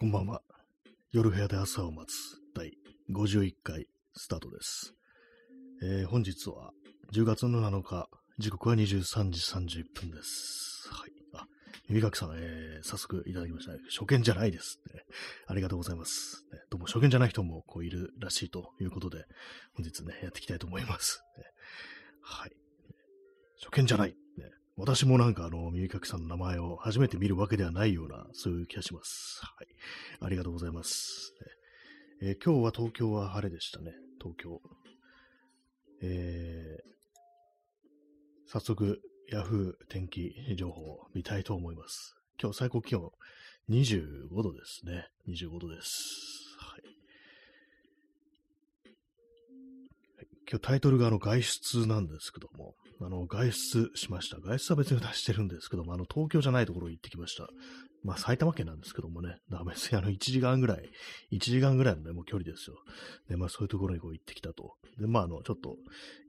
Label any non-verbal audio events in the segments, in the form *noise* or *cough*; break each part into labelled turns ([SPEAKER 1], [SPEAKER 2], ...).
[SPEAKER 1] こんばんは。夜部屋で朝を待つ第51回スタートです。えー本日は10月の7日、時刻は23時30分です。はい。あ、耳かきさん、えー早速いただきました。初見じゃないです、ね。ありがとうございます。ねどうも初見じゃない人もこういるらしいということで、本日ね、やっていきたいと思います。ねはい。初見じゃない。私もなんかあの、耳かきさんの名前を初めて見るわけではないような、そういう気がします。はい。ありがとうございます。えー今日は東京は晴れでしたね。東京。えー早速、ヤフー天気情報を見たいと思います。今日最高気温25度ですね。25度です。はい今日タイトルがあの外出なんですけども、あの外出しました。外出は別に出してるんですけども、あの東京じゃないところに行ってきました。まあ埼玉県なんですけどもね、だから別にあの1時間ぐらい、1時間ぐらいのね、もう距離ですよ。で、まあそういうところにこう行ってきたと。で、まああの、ちょっと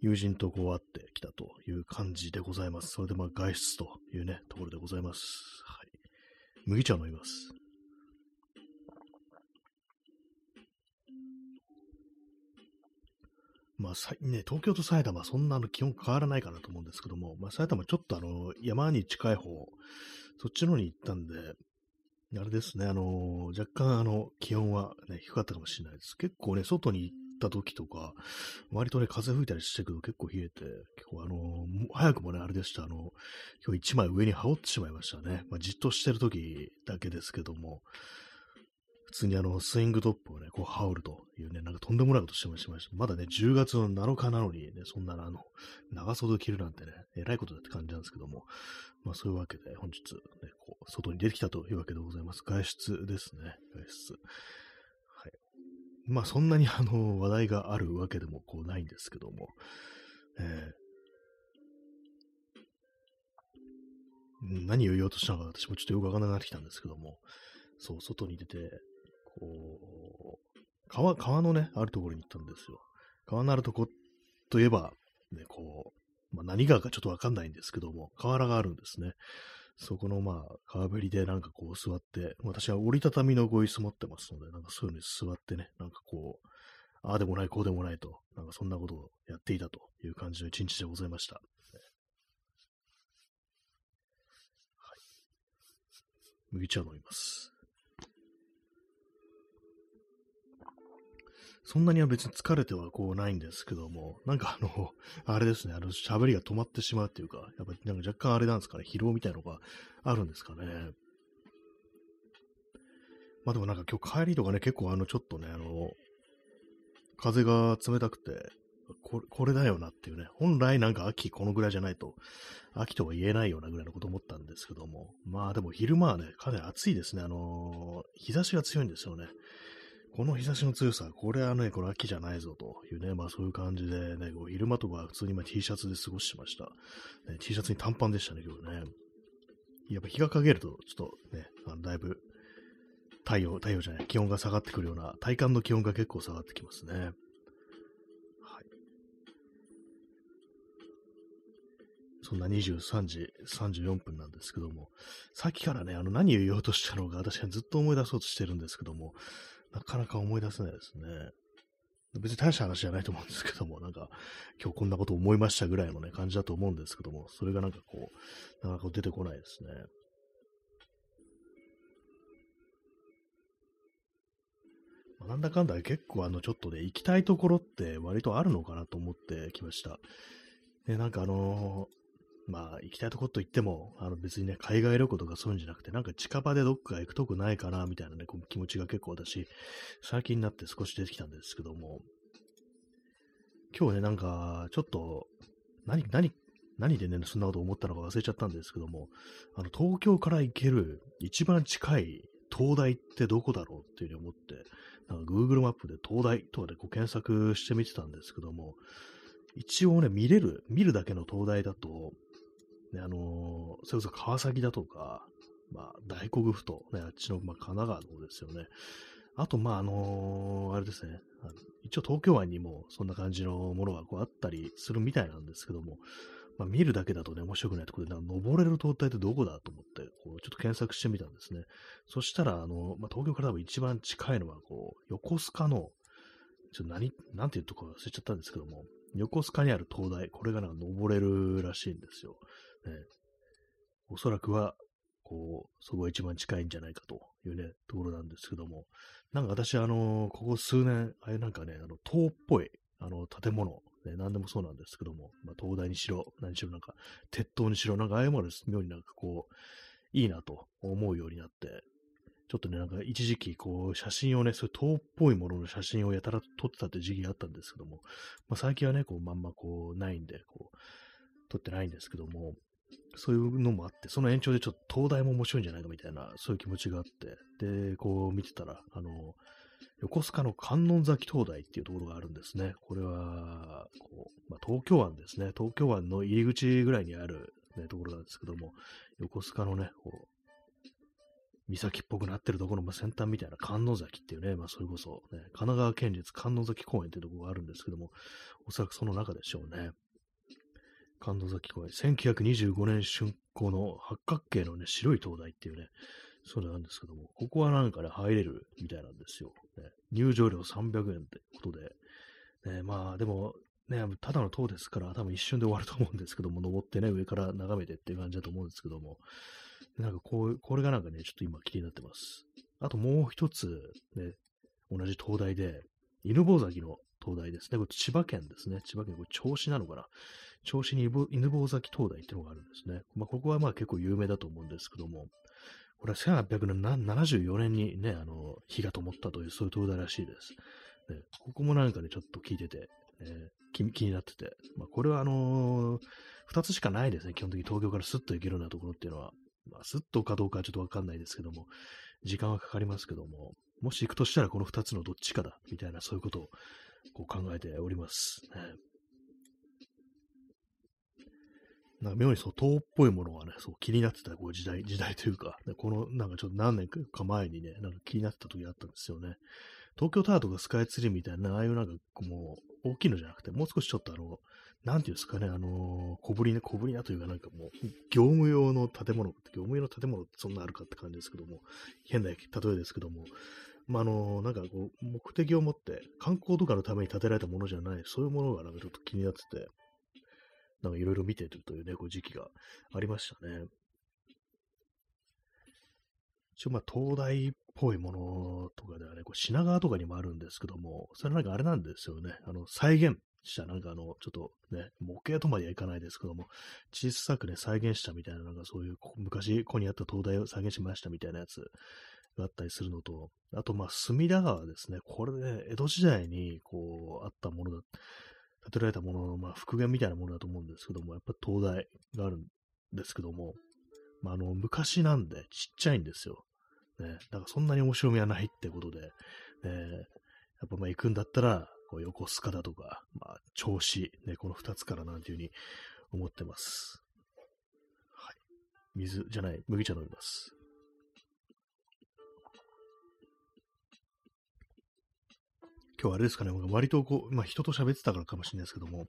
[SPEAKER 1] 友人とこう会ってきたという感じでございます。それでまあ外出というね、ところでございます。はい。麦茶を飲みます。まあ、さね、東京と埼玉そんなの気温変わらないかなと思うんですけども、まあ、埼玉ちょっとあの山に近い方、そっちの方に行ったんで、あれですね、あの若干あの気温は、ね、低かったかもしれないです。結構ね、外に行った時とか、割とね、風吹いたりしてくると結構冷えて、結構あのもう早くもね、あれでした、あの、今日一枚上に羽織ってしまいましたね。まあ、じっとしてる時だけですけども、普通にあの、スイングトップをね、こう羽織るというね、なんかとんでもないことしてました。まだね、10月の7日なのにね、そんなあの、長袖を着るなんてね、えらいことだって感じなんですけども、まあそういうわけで、本日、ね、こう、外に出てきたというわけでございます。外出ですね、外出。はい。まあそんなにあの、話題があるわけでもこうないんですけども、えー何を言おうとしたのか私もちょっとよくわからなくなってきたんですけども、そう、外に出て、こう、川、川のね、あるところに行ったんですよ。川のあるとこといえば、ね、こう、まあ、何川かちょっとわかんないんですけども、河原があるんですね。そこのまあ、川べりでなんかこう座って、私は折りたたみのご椅子持ってますので、なんかそういうのに座ってね、なんかこう、ああでもない、こうでもないと、なんかそんなことをやっていたという感じの一日でございました。はい。麦茶飲みます。そんなには別に疲れてはこうないんですけども、なんかあの、*laughs* あれですね、あの、喋りが止まってしまうっていうか、やっぱなんか若干あれなんですかね、疲労みたいなのがあるんですかね。まあでもなんか今日帰りとかね、結構あの、ちょっとね、あの、風が冷たくて、これこれだよなっていうね、本来なんか秋このぐらいじゃないと、秋とは言えないようなぐらいのこと思ったんですけども、まあでも昼間はね、かなり暑いですね、あの日差しが強いんですよね。この日差しの強さ、これはね、これ秋じゃないぞというね、まあそういう感じでね、こう昼間とか普通にま T シャツで過ごしました。ね T シャツに短パンでしたね、今日ね。やっぱ日が陰ると、ちょっとね、あのだいぶ太陽、太陽じゃない、気温が下がってくるような、体感の気温が結構下がってきますね。はい。そんな23時34分なんですけども、さっきからね、あの何を言おうとしたのか、私はずっと思い出そうとしてるんですけども、なかなか思い出せないですね。別に大した話じゃないと思うんですけども、なんか、今日こんなこと思いましたぐらいのね、感じだと思うんですけども、それがなんかこう、なかなか出てこないですね。まあなんだかんだ結構あの、ちょっとね、行きたいところって割とあるのかなと思ってきました。で、なんかあのーまあ、行きたいとこと言っても、あの別にね、海外旅行とかそういうんじゃなくて、なんか近場でどっか行くとこないかな、みたいなね、こう気持ちが結構私、最近になって少し出てきたんですけども、今日ね、なんか、ちょっと、何、何、何でね、そんなこと思ったのか忘れちゃったんですけども、あの、東京から行ける一番近い東大ってどこだろうっていうふうに思って、なんか Google マップで東大とかでこう検索してみてたんですけども、一応ね、見れる、見るだけの東大だと、ね、あのそれこそ川崎だとか、まあ、大黒府と、ね、あっちの、まあ、神奈川の方ですよね。あと、まあ、あのーあれですね、一応東京湾にもそんな感じのものがこうあったりするみたいなんですけども、まあ、見るだけだとね、面白くないところで、登れる灯台ってどこだと思って、こう、ちょっと検索してみたんですね。そしたら、あの、まあ、東京から多分一番近いのは、こう、横須賀の、ちょっと何、なんていうところ忘れちゃったんですけども、横須賀にある灯台、これがなんか登れるらしいんですよ。ね、おそらくは、こう、そこが一番近いんじゃないかというね、ところなんですけども、なんか私、あのここ数年、ああいうなんかね、あの、塔っぽい、あの、建物、ね、何でもそうなんですけども、まあ、東大にしろ、何しろなんか、鉄塔にしろ、なんかああいうものです妙になんかこう、いいなと思うようになって、ちょっとね、なんか一時期、こう、写真をね、そういう塔っぽいものの写真をやたら撮ってたって時期があったんですけども、まあ、最近はね、こう、まんまこう、ないんで、こう、撮ってないんですけども、そういうのもあって、その延長でちょっと東大も面白いんじゃないかみたいな、そういう気持ちがあって、で、こう見てたら、あの、横須賀の観音崎灯台っていうところがあるんですね。これは、こうまあ、東京湾ですね。東京湾の入り口ぐらいにある、ね、ところなんですけども、横須賀のね、こう、岬っぽくなってるところの先端みたいな観音崎っていうね、まあそれこそ、ね、神奈川県立観音崎公園っていうところがあるんですけども、おそらくその中でしょうね。観音崎公園、1925年竣工の八角形のね、白い灯台っていうね、そうなんですけども、ここはなんかね、入れるみたいなんですよ。ね、入場料300円ってことで、ね、まあでも、ね、ただの塔ですから、多分一瞬で終わると思うんですけども、登ってね、上から眺めてっていう感じだと思うんですけども、なんかこう、これがなんかね、ちょっと今気になってます。あともう一つ、ね、同じ灯台で、犬坊崎の灯台ですね。これ千葉県ですね。千葉県、これ銚子なのかな。銚子に犬坊崎灯台ってのがあるんですね。まあ、ここはまあ結構有名だと思うんですけども、これは1874年にね、あの、火が灯ったという、そういう灯台らしいです。ね、ここもなんかね、ちょっと聞いてて、えー、気になってて、まあ、これはあのー、2つしかないですね。基本的に東京からスッと行けるようなところっていうのは。まあ、スッとかどうかはちょっとわかんないですけども、時間はかかりますけども、もし行くとしたらこの2つのどっちかだ、みたいなそういうことをこう考えております。ね、なんか妙にそう、塔っぽいものがね、そう気になってたこう時代、*laughs* 時代というか、このなんかちょっと何年か前にね、なんか気になってた時あったんですよね。東京タワーとかスカイツリーみたいな、ああいうなんかもう大きいのじゃなくて、もう少しちょっとあの、なんていうんですかね、あのー、小ぶりな、小ぶりなというかなんかもう、業務用の建物、業務用の建物ってそんなあるかって感じですけども、変な例えですけども、まあ、あのー、なんかこう、目的を持って観光とかのために建てられたものじゃない、そういうものがなんかちょっと気になってて、なんかいろいろ見てるというね、こう時期がありましたね。一応まあ東大っぽいものとかではね、こう品川とかにもあるんですけども、それなんかあれなんですよね。あの、再現したなんかあの、ちょっとね、模型とまではいかないですけども、小さくね、再現したみたいな、なんかそういう昔ここにあった東大を再現しましたみたいなやつがあったりするのと、あとまあ隅田川ですね。これね、江戸時代にこうあったものだ。建てられたものの、まあ、復元みたいなものだと思うんですけども、やっぱ東大があるんですけども、まあ、あの、昔なんでちっちゃいんですよ。ね。だからそんなに面白みはないってことで、ね、やっぱまあ行くんだったら、こう横須賀だとか、まあ、銚子、ね、この二つからなんていうふうに思ってます。はい。水じゃない、麦茶飲みます。今日あれですかね、割とこう、まあ人と喋ってたからかもしれないですけども、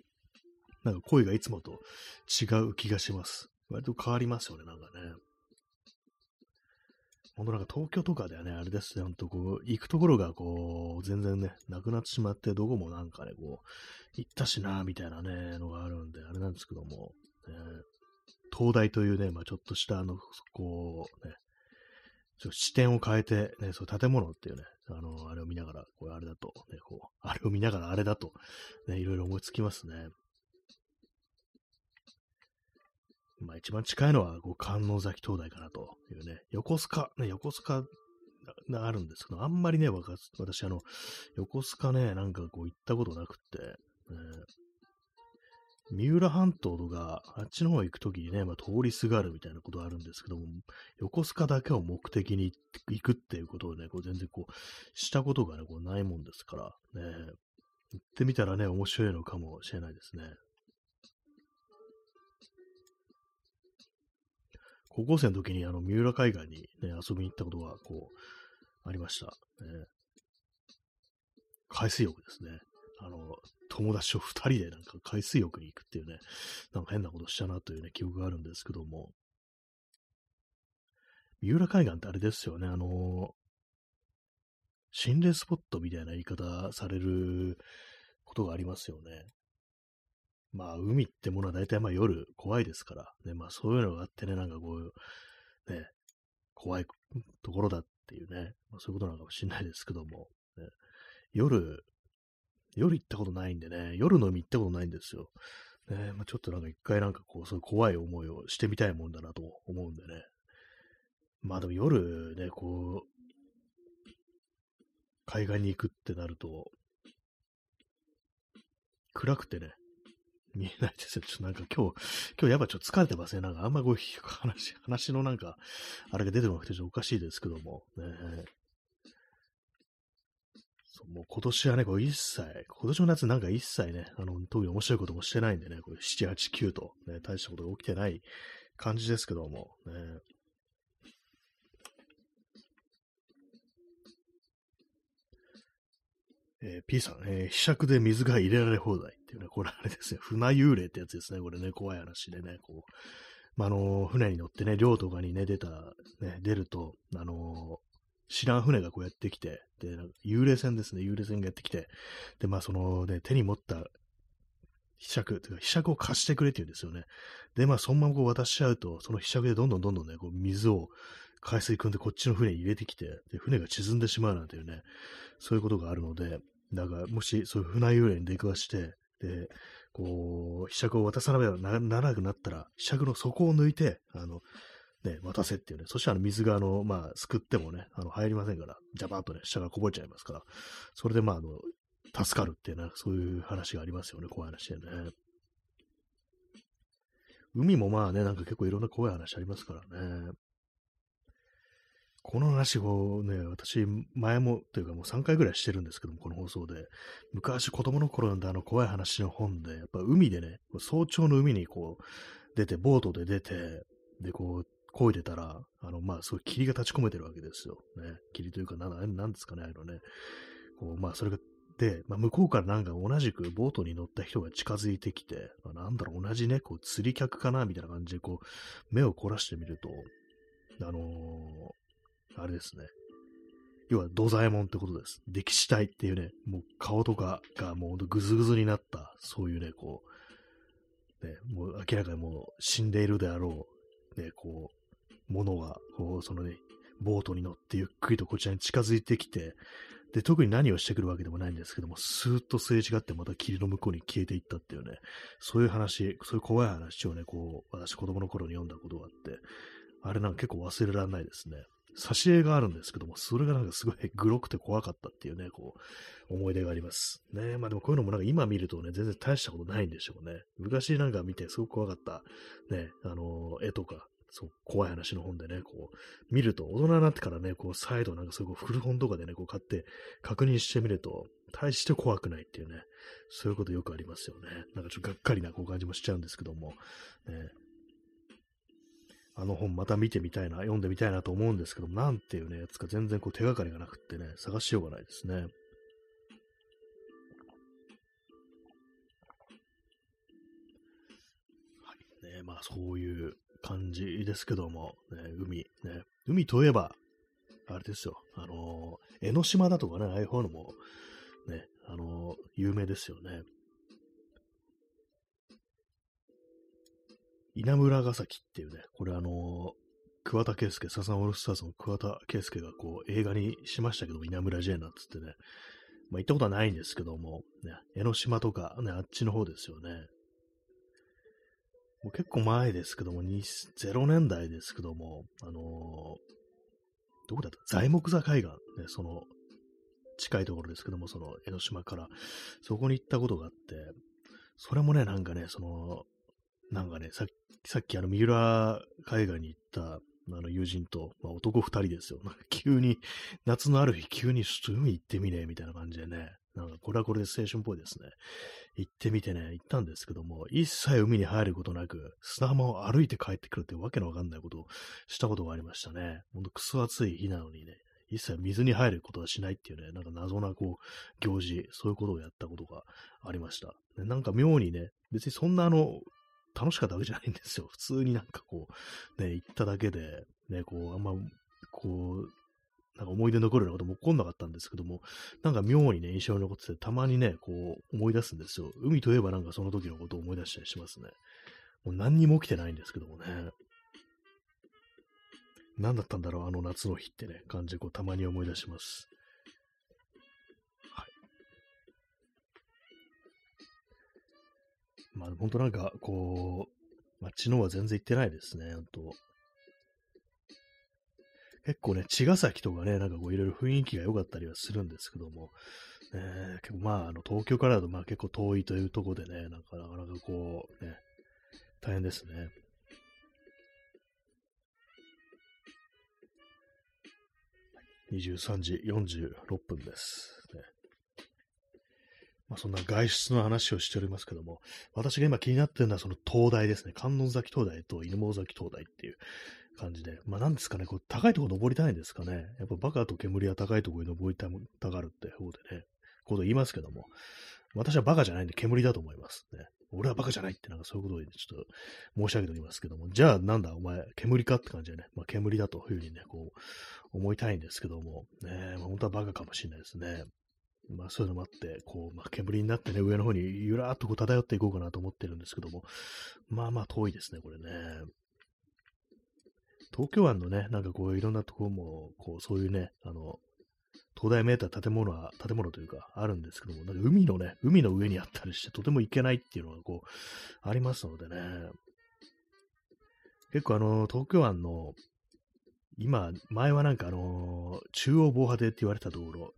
[SPEAKER 1] なんか声がいつもと違う気がします。割と変わりますよね、なんかね。本当なんか東京とかではね、あれですね、ほんとこう、行くところがこう、全然ね、なくなってしまって、どこもなんかね、こう、行ったしな、みたいなね、のがあるんで、あれなんですけども、ね、東大というね、まあちょっとしたあの、こう、ね、ちょ視点を変えて、ね、そう建物っていうね、あの、あれを見ながら、これあれだと、ね、こう、*laughs* あれを見ながらあれだと、ね、いろいろ思いつきますね。まあ一番近いのは、こう、観音崎灯台かなというね、横須賀、ね、横須賀があるんですけど、あんまりね、私、あの、横須賀ね、なんかこう行ったことなくって、ね、三浦半島とか、あっちの方行くときにね、まあ、通りすがるみたいなことあるんですけども、横須賀だけを目的に行くっていうことをね、こう全然こう、したことがね、こうないもんですから、ね、行ってみたらね、面白いのかもしれないですね。高校生の時にあの、三浦海岸にね、遊びに行ったことが、こう、ありました。ね、海水浴ですね。あの、友達と二人でなんか海水浴に行くっていうね、なんか変なことしたなというね、記憶があるんですけども、三浦海岸ってあれですよね、あの、心霊スポットみたいな言い方されることがありますよね。まあ、海ってものは大体まあ夜怖いですから、ね、まあそういうのがあってね、なんかこう、ね、怖いところだっていうね、まあ、そういうことなのかもしれないですけども、ね、夜、夜行ったことないんでね、夜の海行ったことないんですよ。ね、まあ、ちょっとなんか一回なんかこう、そういう怖い思いをしてみたいもんだなと思うんでね。まあでも夜ね、こう、海岸に行くってなると、暗くてね、見えないですよ。ちょっとなんか今日、今日やっぱちょっと疲れてますね。なんかあんまこう話、話のなんか、あれが出てこなくてちょっとおかしいですけども。ね、もう今年はね、こう一切、今年の夏なんか一切ね、あの、特に面白いこともしてないんでね、これ7、8、9と、ね、大したことが起きてない感じですけども、ね。えー、P さん、えー、被釈で水が入れられ放題っていうね、これあれですね、船幽霊ってやつですね、これね、怖い話でね、こう、まあ、あのー、船に乗ってね、漁とかにね、出た、ね、出ると、あの知らん船がこうやってきて、で、幽霊船ですね、幽霊船がやってきて、で、まあ、そのね、手に持った被釈、というか、被釈を貸してくれって言うんですよね。で、まあ、そのままこう渡しちゃうと、その被釈でどんどんどんどんね、こう水を海水汲んでこっちの船に入れてきて、で、船が沈んでしまうなんていうね、そういうことがあるので、だから、もし、そういう船幽霊に出くわして、で、こう、被釈を渡さなければなならなくなったら、被釈の底を抜いて、あの、ね、渡せっていうね。そしたら水が、あの、まあ、すくってもね、あの、入りませんから、ジャバーっとね、下がこぼれちゃいますから、それで、まあ、あの、助かるっていうね、そういう話がありますよね、怖い話でね。海もまあね、なんか結構いろんな怖い話ありますからね。この話をね、私、前も、というかもう3回ぐらいしてるんですけども、この放送で。昔子供の頃読んだあの怖い話の本で、やっぱ海でね、早朝の海にこう、出て、ボートで出て、で、こう、漕いでたら、あの、まあ、すごい霧が立ち込めてるわけですよ。ね。霧というか、な、なんですかね、あのね。こう、まあ、それが、で、まあ、向こうからなんか同じくボートに乗った人が近づいてきて、まあ、なんだろう、同じね、こう、釣り客かな、みたいな感じで、こう、目を凝らしてみると、あのー、あれですね。要は、土左衛門ってことです。歴史体っていうね、もう顔とかがもうぐずぐずになった、そういうね、こう、ね、もう明らかにもう死んでいるであろう、ね、こう、ものが、こう、そのね、ボートに乗ってゆっくりとこちらに近づいてきて、で、特に何をしてくるわけでもないんですけども、スーッとすれ違ってまた霧の向こうに消えていったっていうね、そういう話、そういう怖い話をね、こう、私子供の頃に読んだことがあって、あれなんか結構忘れられないですね。挿絵があるんですけども、それがなんかすごいグロくて怖かったっていうね、こう、思い出があります。ねまあでもこういうのもなんか今見るとね、全然大したことないんでしょうね。昔なんか見てすごく怖かった、ね、あの絵とか、そう、怖い話の本でね、こう、見ると、大人になってからね、こう、再度なんかそういう古本とかでね、こう買って確認してみると、大して怖くないっていうね、そういうことよくありますよね。なんかちょっとがっかりなこう感じもしちゃうんですけども、ね、あの本また見てみたいな、読んでみたいなと思うんですけども、なんていうね、やつか全然こう手がかりがなくってね、探しようがないですね。はい。ね、まあそういう感じですけども、ね、海、ね、海といえば、あれですよ、あのー、江ノ島だとかね、ああいう方のも、ね、あのー、有名ですよね。稲村ヶ崎っていうね、これあの桑田佳祐、サザンオールスターズの桑田佳祐がこう映画にしましたけど、稲村 J なんつってね、まあ行ったことはないんですけども、ね、江ノ島とかね、あっちの方ですよね。もう結構前ですけども、0年代ですけども、あのー、どこだった？材木座海岸、ね、その、近いところですけども、その江ノ島から、そこに行ったことがあって、それもね、なんかね、その、なんかね、ささっきあの、三浦海岸に行ったあの友人と、まあ、男二人ですよ。なんか急に、夏のある日急にちょっと海行ってみねえみたいな感じでね、なんかこれはこれで青春っぽいですね。行ってみてね、行ったんですけども、一切海に入ることなく、砂浜を歩いて帰ってくるってわけのわかんないことをしたことがありましたね。ほんとクソ暑い日なのにね、一切水に入ることはしないっていうね、なんか謎なこう、行事、そういうことをやったことがありました。なんか妙にね、別にそんなあの、楽しかったわけじゃないんですよ。普通になんかこう、ね、行っただけで、ね、こう、あんま、こう、なんか思い出残るようなことも起こんなかったんですけども、なんか妙にね、印象に残ってて、たまにね、こう思い出すんですよ。海といえばなんかその時のことを思い出したりしますね。もう何にも起きてないんですけどもね。何だったんだろう、あの夏の日ってね、感じでこうたまに思い出します。はい。まあ、本当なんか、こう、まあ、昨日は全然行ってないですね、本当結構ね、茅ヶ崎とかね、なんかこういろいろ雰囲気が良かったりはするんですけども、えー、結構まあ、あの、東京からだとまあ結構遠いというところでね、なかなかこう、ね、大変ですね。23時46分です。ねまあ、そんな外出の話をしておりますけども、私が今気になってるのはその灯台ですね。観音崎灯台と犬門崎灯台っていう感じで。まあなんですかね、こう高いところ登りたいんですかね。やっぱバカと煙は高いところに登りたがるって方でね、こと言いますけども、私はバカじゃないんで煙だと思いますね。俺はバカじゃないってなんかそういうことでちょっと申し上げておりますけども、じゃあなんだお前煙かって感じでね、まあ煙だというふうにね、こう思いたいんですけども、ね、まあ、本当はバカかもしれないですね。まあそういうのもあって、こう、まあ煙になってね、上の方にゆらーっとこう漂っていこうかなと思ってるんですけども、まあまあ遠いですね、これね。東京湾のね、なんかこういろんなところも、こうそういうね、あの、東大メーター建物は、建物というかあるんですけども、なんか海のね、海の上にあったりしてとても行けないっていうのがこう、ありますのでね、結構あの、東京湾の今、前はなんかあの、中央防波堤って言われたところ、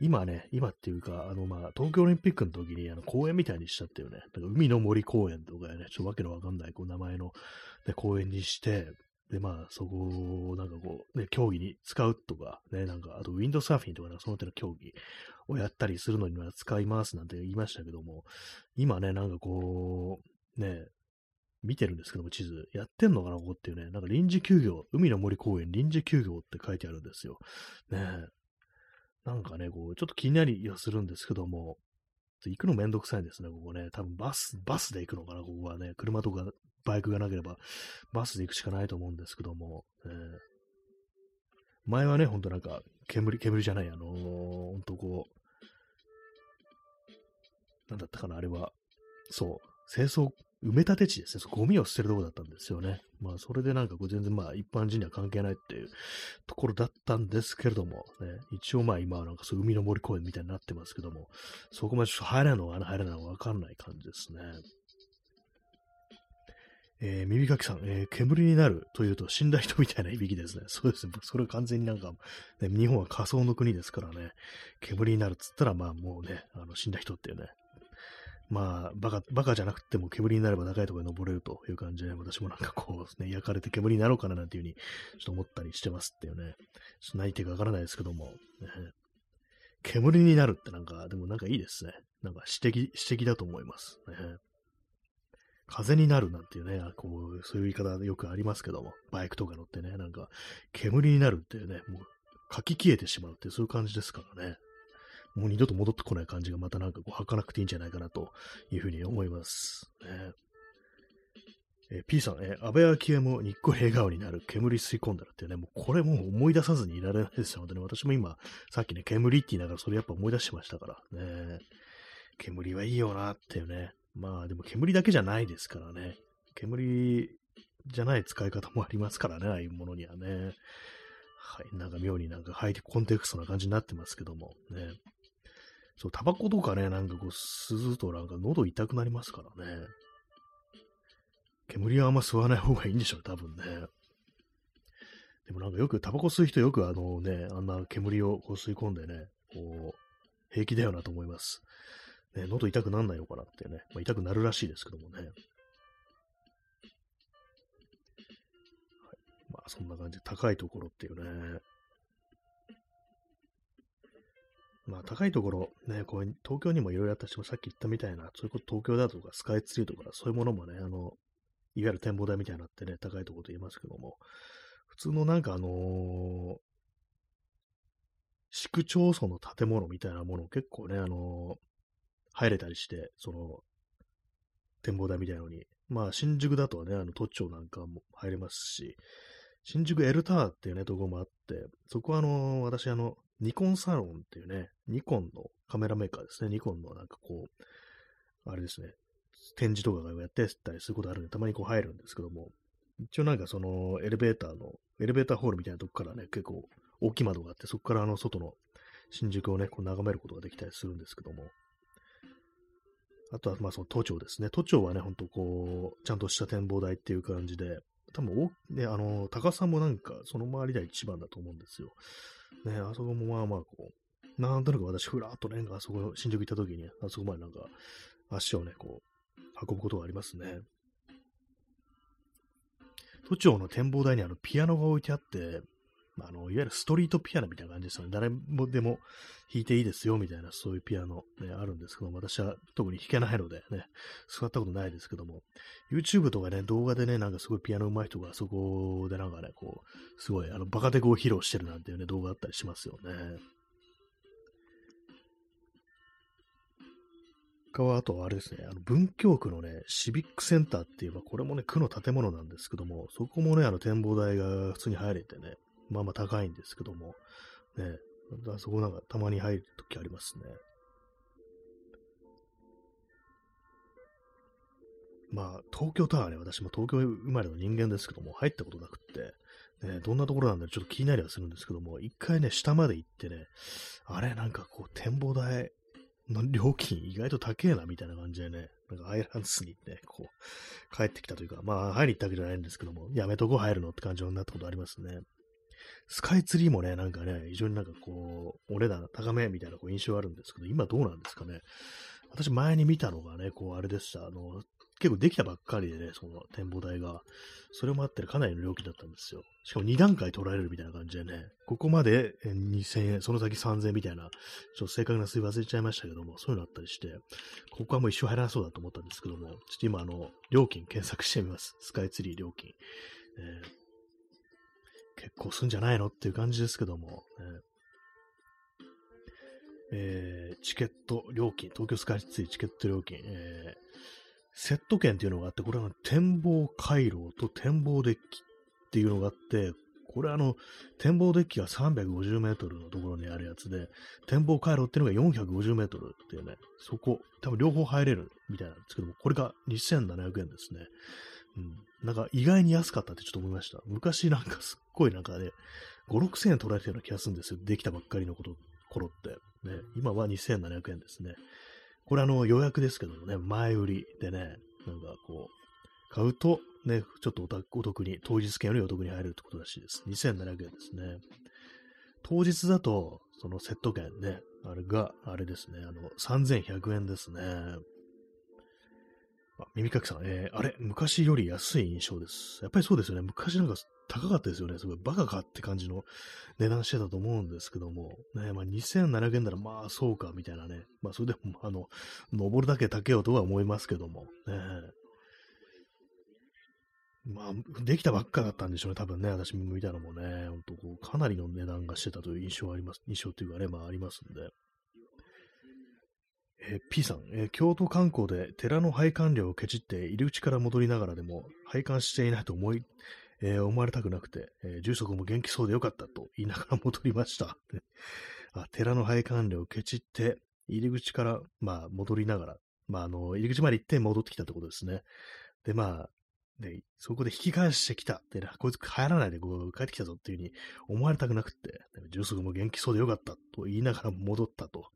[SPEAKER 1] 今ね、今っていうか、あのまあ、東京オリンピックの時にあの公園みたいにしちゃったよね。なんか海の森公園とかね、ちょっとわけのわかんないこう名前の、ね、公園にして、で、まあ、そこを、なんかこう、ね、競技に使うとか、ね、なんか、あと、ウィンドサーフィンとか、その手の競技をやったりするのには使いますなんて言いましたけども、今ね、なんかこう、ね、見てるんですけども、地図。やってんのかな、ここっていうね。なんか臨時休業、海の森公園臨時休業って書いてあるんですよ。ねなんかね、こう、ちょっと気になりはするんですけども、行くのめんどくさいんですね、ここね。多分バス、バスで行くのかな、ここはね。車とかバイクがなければ、バスで行くしかないと思うんですけども、ね、前はね、ほんとなんか、煙、煙じゃない、あのー、ほんとこう、なんだったかな、あれは、そう、清掃埋め立て地ですね。ゴミを捨てるとこだったんですよね。まあ、それでなんかこう全然まあ一般人には関係ないっていうところだったんですけれども、ね、一応まあ今はなんかそう海の森公園みたいになってますけども、そこまでちょっと入れないのかな、入れないのかわかんない感じですね。えー、耳かきさん、えー、煙になるというと死んだ人みたいな響きですね。*laughs* そうですね。それ完全になんか、ね、日本は仮想の国ですからね、煙になるっつったらまあもうね、あの死んだ人っていうね、まあ、バカ、バカじゃなくても煙になれば高いところに登れるという感じで、私もなんかこう、ね、焼かれて煙になろうかななんていうふうに、ちょっと思ったりしてますっていうね。ちょっと何言ってかわからないですけども、ね、煙になるってなんか、でもなんかいいですね。なんか指摘、指摘だと思います。ね、風になるなんていうね、こう、そういう言い方よくありますけども、バイクとか乗ってね、なんか、煙になるっていうね、もう、書き消えてしまうって、そういう感じですからね。もう二度と戻ってこない感じがまたなんかこう、儚くていいんじゃないかなというふうに思います。ねえ、P さん、え、安倍昭恵も日光平顔になる煙吸い込んだらっていうね、もうこれもう思い出さずにいられないですのでね、私も今、さっきね、煙って言いながらそれやっぱ思い出してましたからね。煙はいいよなっていうね。まあでも煙だけじゃないですからね。煙じゃない使い方もありますからね、ああいうものにはね。はい、なんか妙になんかハイテコンテクストな感じになってますけどもね。そう、タバコとかね、なんかこう、吸うとなんか喉痛くなりますからね。煙はあんま吸わない方がいいんでしょう、多分ね。でもなんかよく、タバコ吸う人よくあのね、あんな煙をこう吸い込んでね、こう、平気だよなと思います。ね、喉痛くなんないのかなってね、まあ、痛くなるらしいですけどもね。はい、まあそんな感じで高いところっていうね、まあ、高いところ、ね、こう東京にもいろいろあったし、さっき言ったみたいな、そういうこと東京だとかスカイツリーとか、そういうものもね、あの、いわゆる展望台みたいになってね、高いところと言いますけども、普通のなんかあのー、市区町村の建物みたいなものを結構ね、あの入れたりして、その、展望台みたいなのに。まあ、新宿だとね、あの、都庁なんかも入れますし、新宿エルタワーっていうね、とこもあって、そこはあの、私あの、ニコンサロンっていうね、ニコンのカメラメーカーですね、ニコンのなんかこう、あれですね、展示とかがやってたりすることあるんで、たまにこう入るんですけども、一応なんかそのエレベーターの、エレベーターホールみたいなとこからね、結構大きい窓があって、そこからあの外の新宿をね、こう眺めることができたりするんですけども、あとはまあその都庁ですね。都庁はね、ほんとこう、ちゃんとした展望台っていう感じで、多分お、ね、あの、高さもなんかその周りでは一番だと思うんですよ。ね、あそこもまあまあこう、なんとなく私ふらっとね、あそこ、新宿行った時に、あそこまでなんか足をね、こう、運ぶことがありますね。都庁の展望台にあのピアノが置いてあって、あの、いわゆるストリートピアノみたいな感じですよね。誰もでも弾いていいですよ、みたいな、そういうピアノ、ね、あるんですけども、私は特に弾けないのでね、座ったことないですけども、YouTube とかね、動画でね、なんかすごいピアノ上手い人がそこでなんかね、こう、すごい、あの、バカテコを披露してるなんていうね、動画あったりしますよね。他は、あとあれですね、あの文京区のね、シビックセンターって言えば、これもね、区の建物なんですけども、そこもね、あの展望台が普通に入れてね、まあまあ高いんですけども、ね、あそこなんかたまに入るときありますね。まあ、東京タワーね、私も東京生まれの人間ですけども、入ったことなくって、ね、どんなところなんだちょっと気になりはするんですけども、一回ね、下まで行ってね、あれ、なんかこう、展望台の料金意外と高えな、みたいな感じでね、なんかアイランスにね、こう、帰ってきたというか、まあ、入り行ったわけじゃないんですけども、やめとこう入るのって感じになったことありますね。スカイツリーもね、なんかね、非常になんかこう、お値段高めみたいなこう印象あるんですけど、今どうなんですかね？私前に見たのがね、こうあれでした。あの、結構できたばっかりでね、その展望台が。それもあってかなりの料金だったんですよ。しかも2段階取られるみたいな感じでね、ここまで2000円、その先3000円みたいな、ちょっと正確な数字忘れちゃいましたけども、そういうのあったりして、ここはもう一生入らなそうだと思ったんですけども、ちょっと今あの、料金検索してみます。スカイツリー料金。えー結構すんじゃないのっていう感じですけども、ね、えー、チケット料金、東京スカイツリーチケット料金、えー、セット券っていうのがあって、これは展望回廊と展望デッキっていうのがあって、これあの、展望デッキが350メートルのところにあるやつで、展望回廊っていうのが450メートルっていうね、そこ、多分両方入れるみたいなんですけども、これが2700円ですね。うん。なんか意外に安かったってちょっと思いました。昔なんかすっごいなんかね、5、6000円取られてるような気がするんですよ。できたばっかりのこと、頃って。ね、今は2700円ですね。これあの予約ですけどもね、前売りでね、なんかこう、買うとね、ちょっとお得に、当日券よりお得に入れるってことらしいです。2700円ですね。当日だと、そのセット券ね、あれが、あれですね、あの、3100円ですね。あ、耳かきさん、えー、あれ、昔より安い印象です。やっぱりそうですよね。昔なんか高かったですよね。すごいバカかって感じの値段してたと思うんですけども、ね、まあ2700円ならまあそうかみたいなね。まあそれでも、あの、登るだけ高よとは思いますけども、ね。まあ、できたばっかだったんでしょうね。多分ね、私見たのもね、ほんとこう、かなりの値段がしてたという印象はあります。印象というかね、まあありますんで。え、P さん、え、京都観光で寺の拝観料をケチって入り口から戻りながらでも拝観していないと思い、えー、思われたくなくて、えー、住職も元気そうでよかったと言いながら戻りました。*laughs* あ寺の拝観料をケチって入り口から、まあ、戻りながら、まあ、あの、入り口まで行って戻ってきたってことですね。で、まあ、で、そこで引き返してきたってね、こいつ帰らないでこう帰ってきたぞっていうふうに思われたくなくて、ジュースも元気そうでよかったと言いながら戻ったと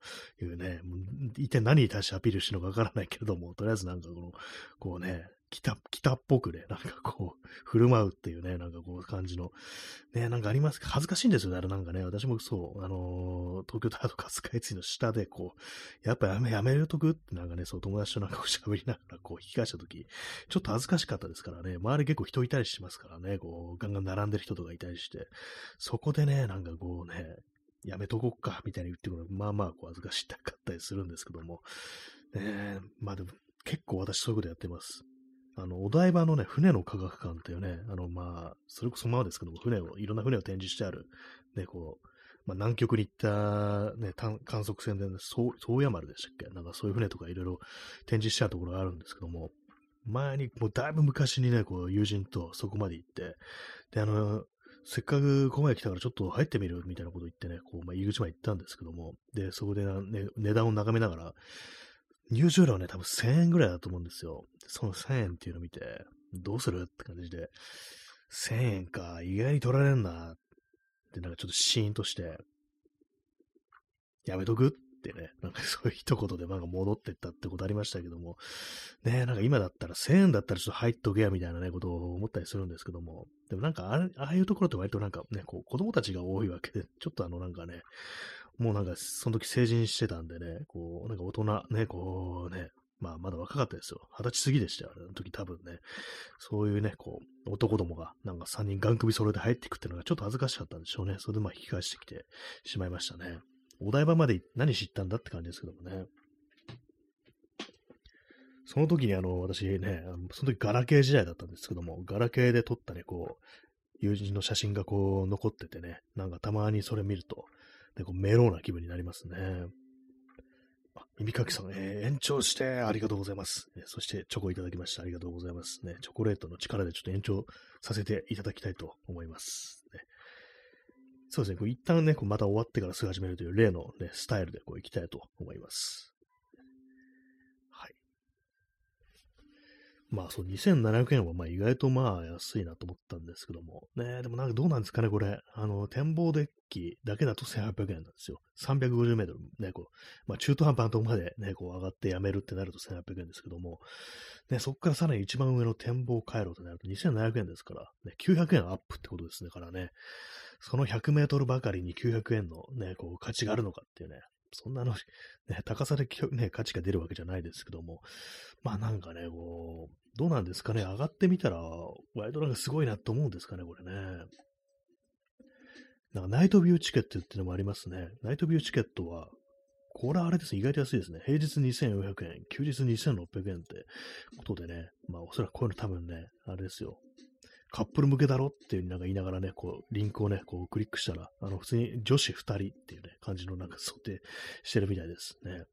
[SPEAKER 1] いうね、う一体何に対してアピールしてるのかわからないけれども、とりあえずなんかこの、こうね、北、北っぽくね、*laughs* なんかこう、振る舞うっていうね、なんかこう感じの、ね、なんかありますか？恥ずかしいんですよね、あれ。なんかね、私もそう、あのー、東京タワーとかスカイツリーの下でこう、やっぱやめ、やめるとくってなんかね、そう友達となんかこう喋りながらこう引き返したとき、ちょっと恥ずかしかったですからね、周り結構人いたりしますからね、こう、ガンガン並んでる人とかいたりして、そこでね、なんかこうね、やめとこっか、みたいに言ってくるまあまあ、こう、恥ずかしかったりするんですけども、ねまあでも、結構私そういうことやってます。あの、お台場のね、船の科学館っていうね、あの、まあ、それこそままですけども、船を、いろんな船を展示してある、ね、こう、まあ、南極に行った、ね、観測船で、ね、宗谷丸でしたっけ？なんかそういう船とかいろいろ展示したところがあるんですけども、前に、もうだいぶ昔にね、こう、友人とそこまで行って、で、あの、せっかくここまで来たからちょっと入ってみるみたいなこと言ってね、こう、まあ、入り口まで行ったんですけども、で、そこで、ね、値段を眺めながら、入場料はね、多分1000円ぐらいだと思うんですよ。その1000円っていうのを見て、どうするって感じで、1000円か、意外に取られんな、ってなんかちょっとシーンとして、やめとくってね、なんかそういう一言でなんか戻ってったってことありましたけども、ね、なんか今だったら1000円だったらちょっと入っとけやみたいなね、ことを思ったりするんですけども、でもなんかあああいうところって割となんかね、こう子供たちが多いわけで、ちょっとあのなんかね、もうなんかその時成人してたんでね、こう、なんか大人、ね、こうね、まあ、まだ若かったですよ。二十歳過ぎでしたよ、あの時多分ね。そういうね、こう、男どもが、なんか三人ガン首揃えて入っていくっていうのがちょっと恥ずかしかったんでしょうね。それでまあ引き返してきてしまいましたね。お台場まで何知ったんだって感じですけどもね。その時にあの、私ね、その時ガラケー時代だったんですけども、ガラケーで撮ったね、こう、友人の写真がこう残っててね、なんかたまにそれ見ると、でこうメローな気分になりますね。耳かきさん、えー、延長してありがとうございます、えそしてチョコいただきました。ありがとうございますね。チョコレートの力でちょっと延長させていただきたいと思います。ね、そうですね、こう一旦ね、こうまた終わってからすぐ始めるという例の、ね、スタイルでこう行きたいと思います。まあそう、2700円はまあ意外とまあ安いなと思ったんですけども。ねでもなんかどうなんですかね、これ。あの、展望デッキだけだと1800円なんですよ。350メートルね、こう、まあ中途半端なとこまでね、こう上がってやめるってなると1800円ですけども、ね、そこからさらに一番上の展望回路となると2700円ですから、ね、900円アップってことですね、からね。その100メートルばかりに900円のね、こう価値があるのかっていうね、そんなの、*laughs* ね、高さで、ね、価値が出るわけじゃないですけども、まあなんかね、こう、どうなんですかね、上がってみたら、割となんかすごいなと思うんですかね、これね。なんかナイトビューチケットっていうのもありますね。ナイトビューチケットは、これはあれですね、意外と安いですね。平日2400円、休日2600円ってことでね、まあおそらくこういうの多分ね、あれですよ。カップル向けだろっていうなんか言いながらね、こう、リンクをね、こうクリックしたら、あの、普通に女子2人っていうね、感じのなんか想定してるみたいですね。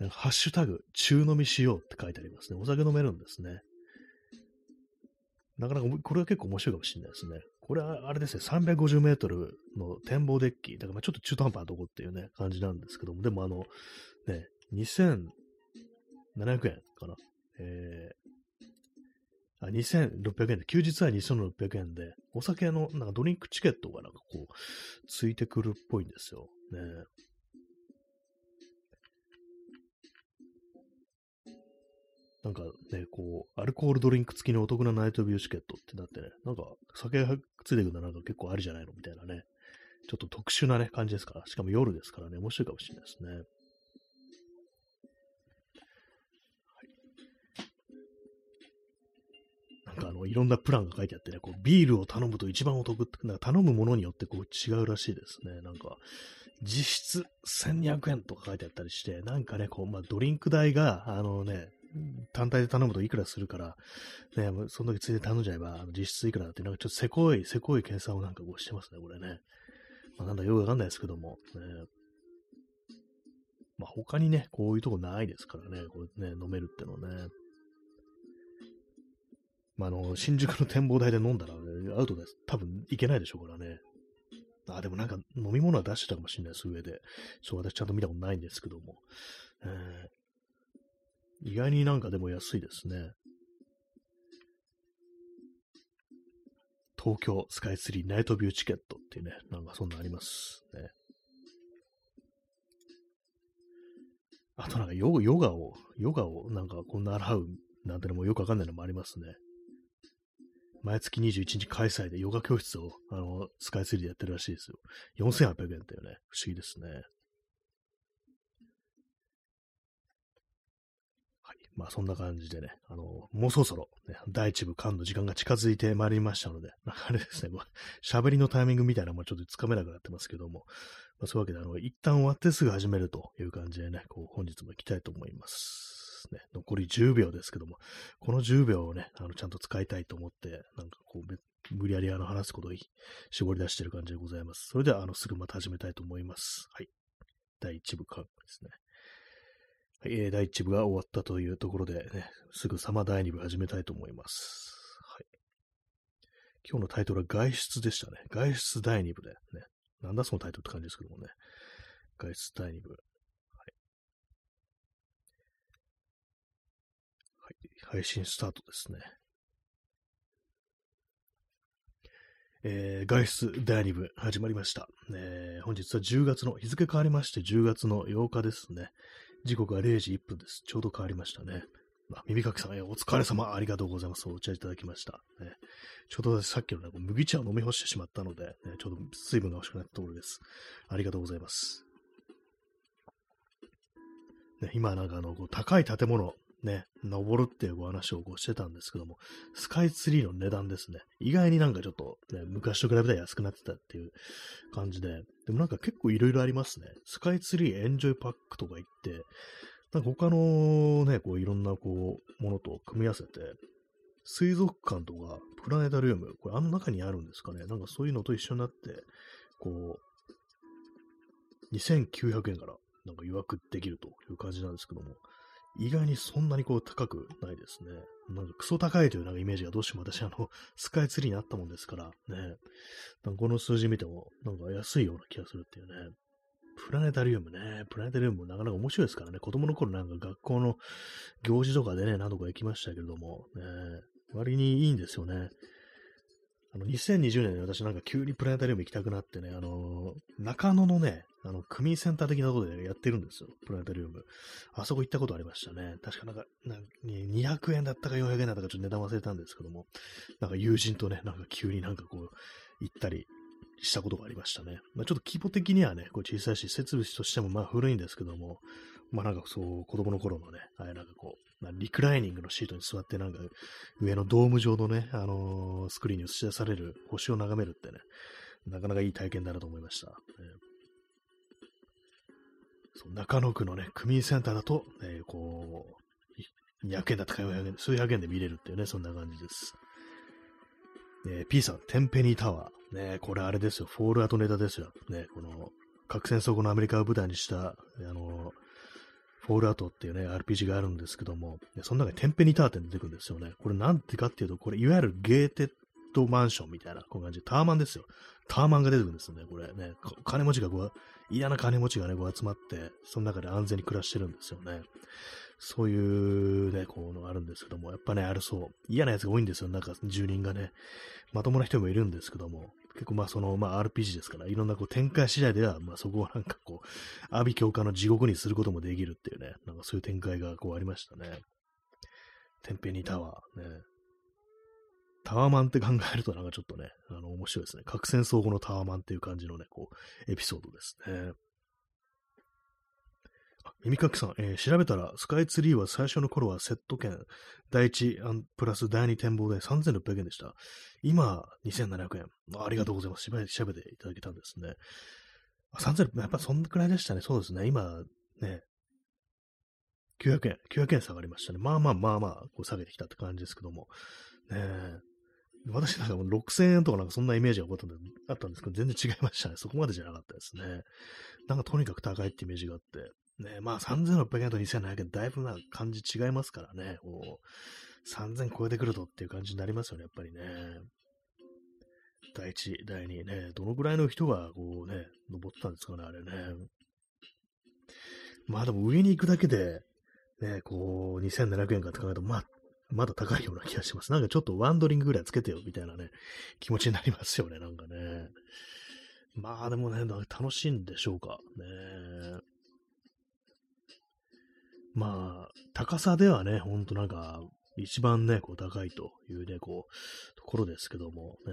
[SPEAKER 1] なんかハッシュタグ、中飲みしようって書いてありますね。お酒飲めるんですね。なかなか、これは結構面白いかもしれないですね。これはあれですね、350メートルの展望デッキ。だからまあちょっと中途半端なとこっていうね、感じなんですけども、でもあの、ね、2700円かな。えあ、2600円で、休日は2600円で、お酒の、なんかドリンクチケットがなんかこう、ついてくるっぽいんですよ。ね。なんかね、こう、アルコールドリンク付きのお得なナイトビューチケットってなってね、なんか酒がついてくるのなんか結構ありじゃないのみたいなね、ちょっと特殊なね、感じですから、しかも夜ですからね、面白いかもしれないですね。の、いろんなプランが書いてあってね、こう、ビールを頼むと一番お得って、なんか頼むものによってこう違うらしいですね。なんか、実質1200円とか書いてあったりして、なんかね、こう、まあ、ドリンク代が、あのね、単体で頼むといくらするから、ね、その時ついで頼んじゃえば、実質いくらだって、なんかちょっとせこい、せこい計算をなんかこうしてますね、これね。まあ、なんだよくわかんないですけども、ね。まあ、他にね、こういうとこないですからね、こうね、飲めるってのはね。まあ、あの、新宿の展望台で飲んだら、ね、アウトです。多分いけないでしょうからね。あ、でもなんか飲み物は出してたかもしれないです、上で。そう、私ちゃんと見たことないんですけども。えー、意外になんかでも安いですね。東京スカイツリーナイトビューチケットっていうね、なんかそんなありますね。あとなんかヨガヨガを、ヨガをなんかこんな習うなんてのもよくわかんないのもありますね。毎月21日開催でヨガ教室を、あの、スカイツリーでやってるらしいですよ。4800円だよね。不思議ですね。はい。まあ、そんな感じでね、あの、もうそろそろ、ね、第一部間の時間が近づいてまいりましたので、あれですね、喋りのタイミングみたいなのもちょっとつかめなくなってますけども、まあ、そういうわけで、あの、一旦終わってすぐ始めるという感じでね、こう、本日も行きたいと思います。ですね。残り10秒ですけども、この10秒をね、あの、ちゃんと使いたいと思って、なんかこう、無理やりあの話すことを絞り出してる感じでございます。それでは、あの、すぐまた始めたいと思います。はい。第1部かですね。はい、えー、第1部が終わったというところでね、すぐさま第2部始めたいと思います。はい。今日のタイトルは外出でしたね。外出第2部でね。なんだそのタイトルって感じですけどもね。外出第2部。はい。はい、配信スタートですね。えー、外出第2部始まりました、えー。本日は10月の、日付変わりまして10月の8日ですね。時刻は0時1分です。ちょうど変わりましたね。あ、耳かきさん、えお疲れ様、ありがとうございます。お茶いただきました。ね、ちょうどさっきの、ね、麦茶を飲み干してしまったので、ね、ちょうど水分が欲しくなったところです。ありがとうございます。ね、今なんかあの、こう高い建物、ね、登るっていうお話をこうしてたんですけども、スカイツリーの値段ですね。意外になんかちょっと、ね、昔と比べたら安くなってたっていう感じで、でもなんか結構いろいろありますね。スカイツリーエンジョイパックとか言って、なんか他のね、こういろんなこう、ものと組み合わせて、水族館とかプラネタリウム、これあの中にあるんですかね。なんかそういうのと一緒になって、こう、2900円からなんか予約できるという感じなんですけども、意外にそんなにこう高くないですね。なんかクソ高いというなんかイメージがどうしても私あの、*laughs* スカイツリーにあったもんですからね。この数字見てもなんか安いような気がするっていうね。プラネタリウムね。プラネタリウムもなかなか面白いですからね。子供の頃なんか学校の行事とかでね、何度か行きましたけれども、ね、割にいいんですよね。あの、2020年に私なんか急にプラネタリウム行きたくなってね、あの、中野のね、あの、区民センター的なところで、やってるんですよ。プラネタリウム。あそこ行ったことありましたね。確かなんか、なん200円だったか400円だったかちょっと値段忘れたんですけども、なんか友人とね、なんか急になんかこう、行ったりしたことがありましたね。まあ、ちょっと規模的にはね、こう小さいし、設備としてもまあ古いんですけども、まあなんかそう、子供の頃のね、あれなんかこう、まあ、リクライニングのシートに座ってなんか、上のドーム上のね、あのー、スクリーンに映し出される星を眺めるってね、なかなかいい体験だなと思いました。そう中野区のね、区民センターだと、えー、こう、200円だったか400円、数百円で見れるっていうね、そんな感じです。えー、P さん、テンペニータワー。ね、これあれですよ、フォールアウトネタですよ。ね、この、核戦争後のアメリカを舞台にした、あの、フォールアウトっていうね、RPG があるんですけども、その中にテンペニターって出てくるんですよね。これなんてかっていうと、これいわゆるゲーテッドマンションみたいな、こういう感じ、タワマンですよ。タワマンが出てくるんですよね、これね。金持ちがこう、嫌な金持ちがね、こう集まって、その中で安全に暮らしてるんですよね。そういうね、こうのがあるんですけども、やっぱね、あるそう、嫌な奴が多いんですよ、なんか住人がね。まともな人もいるんですけども、結構まあその、まあ RPG ですから、いろんなこう展開次第では、まあそこをなんかこう、阿鼻教官の地獄にすることもできるっていうね、なんかそういう展開がこうありましたね。テンペニータワー、ね。タワーマンって考えるとなんかちょっとね、あの、面白いですね。核戦争後のタワーマンっていう感じのね、こう、エピソードですね。耳かきさん、えー、調べたら、スカイツリーは最初の頃はセット券、第1プラス第2展望で3600円でした。今、2700円あ。りがとうございます。調べていただけたんですね。3000、やっぱそんくらいでしたね。そうですね。今、ね、900円、900円下がりましたね。まあまあまあまあ、こう下げてきたって感じですけども。ね私なんかもう6000円とかなんかそんなイメージがあったんですけど、全然違いましたね。そこまでじゃなかったですね。なんかとにかく高いってイメージがあって。ね、まあ3600円と2700円、だいぶな感じ違いますからね。こう3000超えてくるとっていう感じになりますよね、やっぱりね。第1、第2ね、どのぐらいの人がこうね、登ってたんですかね、あれね。まあでも上に行くだけで、ね、こう、2700円かって考えると、まあ、まだ高いような気がします。なんかちょっとワンドリングぐらいつけてよ、みたいなね、気持ちになりますよね、なんかね。まあでもね、楽しいんでしょうか。ね。まあ、高さではね、ほんとなんか、一番ね、こう高いというね、こう、ところですけども、ね。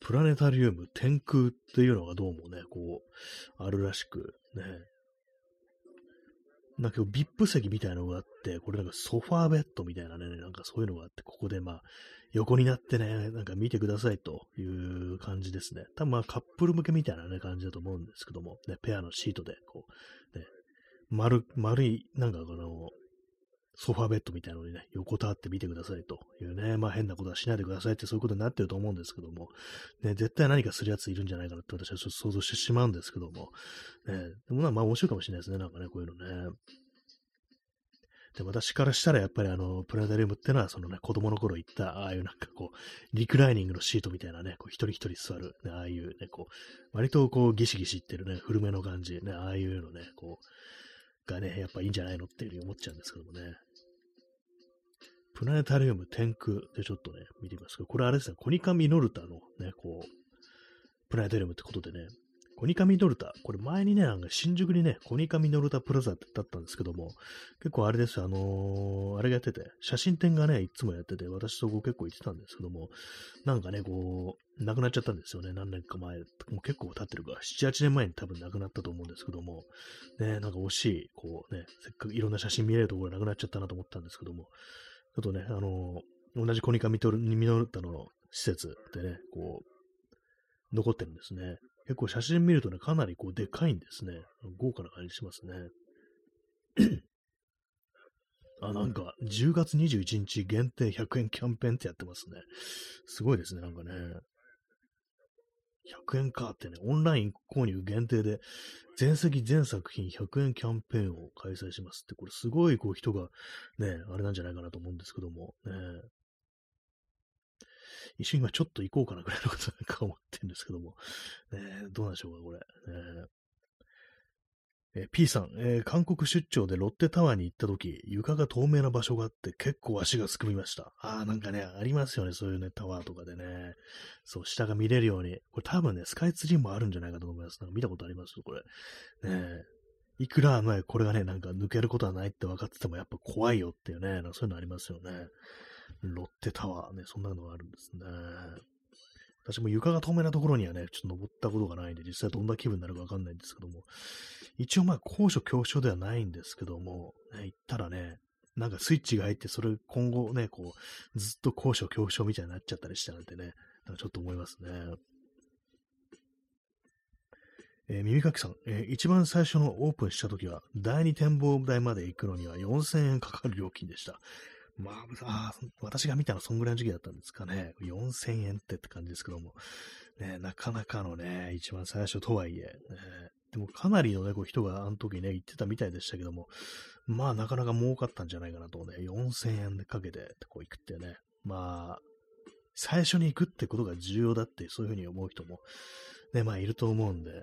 [SPEAKER 1] プラネタリウム天空っていうのがどうもね、こう、あるらしく、ね。なんか VIP 席みたいなのがあって、これなんかソファーベッドみたいなね、なんかそういうのがあって、ここでまあ、横になってね、なんか見てくださいという感じですね。多分まあカップル向けみたいなね、感じだと思うんですけども、ね、ペアのシートで、こう、ね、丸、丸い、なんかこの、ソファーベッドみたいなのにね、横たわって見てくださいというね、まあ変なことはしないでくださいってそういうことになってると思うんですけども、ね、絶対何かするやついるんじゃないかなって私はちょっと想像してしまうんですけども、ね、でもまあ面白いかもしれないですね、なんかね、こういうのね。で、私からしたらやっぱりあの、プラネタリウムってのは、そのね、子供の頃行った、ああいうなんかこう、リクライニングのシートみたいなね、こう一人一人座る、ね、ああいうね、こう、割とこう、ギシギシいってるね、古めの感じ、ね、ああいうのね、こう、がね、やっぱいいんじゃないのっていうふうに思っちゃうんですけどもね。プラネタリウム天空。でちょっとね、見てみますけど、これあれですね、コニカミノルタのね、こう、プラネタリウムってことでね、コニカミノルタ、これ前にね、なんか新宿にね、コニカミノルタプラザってだったんですけども、結構あれですよ、あのー、あれがやってて、写真展がね、いつもやってて、私そこ結構行ってたんですけども、なんかね、こう、亡くなっちゃったんですよね、何年か前、もう結構経ってるから、7、8年前に多分亡くなったと思うんですけども、ね、なんか惜しい、こうね、せっかくいろんな写真見れるところなくなっちゃったなと思ったんですけども、ちょっとね、あのー、同じコニカミトルミノルタの施設でね、こう、残ってるんですね。結構写真見るとね、かなりこうでかいんですね。豪華な感じしますね。あ、なんか、10月21日限定100円キャンペーンってやってますね。すごいですね、なんかね。100円かってね、オンライン購入限定で、全席全作品100円キャンペーンを開催しますって、これすごいこう人がね、あれなんじゃないかなと思うんですけども、ね。一瞬今ちょっと行こうかなぐらいのことなんか思ってるんですけども、ね、どうなんでしょうか、これ。ねえ P さん、えー、韓国出張でロッテタワーに行った時、床が透明な場所があって結構足がすくみました。ああ、なんかね、ありますよね、そういうね、タワーとかでね。そう、下が見れるように。これ多分ね、スカイツリーもあるんじゃないかと思います。なんか見たことあります？よ、これ。ねいくら、ね、これがね、なんか抜けることはないって分かっててもやっぱ怖いよっていうね、そういうのありますよね。ロッテタワーね、そんなのがあるんですね。私も床が透明なところにはね、ちょっと登ったことがないんで、実際どんな気分になるかわかんないんですけども、一応まあ高所恐怖症ではないんですけども、ね、行ったらね、なんかスイッチが入って、それ今後ね、こう、ずっと高所恐怖症みたいになっちゃったりしたなんてね、なんかちょっと思いますね。えー、耳かきさん、えー、一番最初のオープンした時は、第二展望台まで行くのには4000円かかる料金でした。まあ、あ私が見たのはそんぐらいの時期だったんですかね。4000円ってって感じですけども。ね、なかなかのね、一番最初とはいえ、ね、でもかなりのね、こう人があの時ね、言ってたみたいでしたけども、まあなかなか儲かったんじゃないかなとね、4000円でかけてこう行くってね、まあ、最初に行くってことが重要だってそういうふうに思う人も、ね、まあいると思うんで、ね、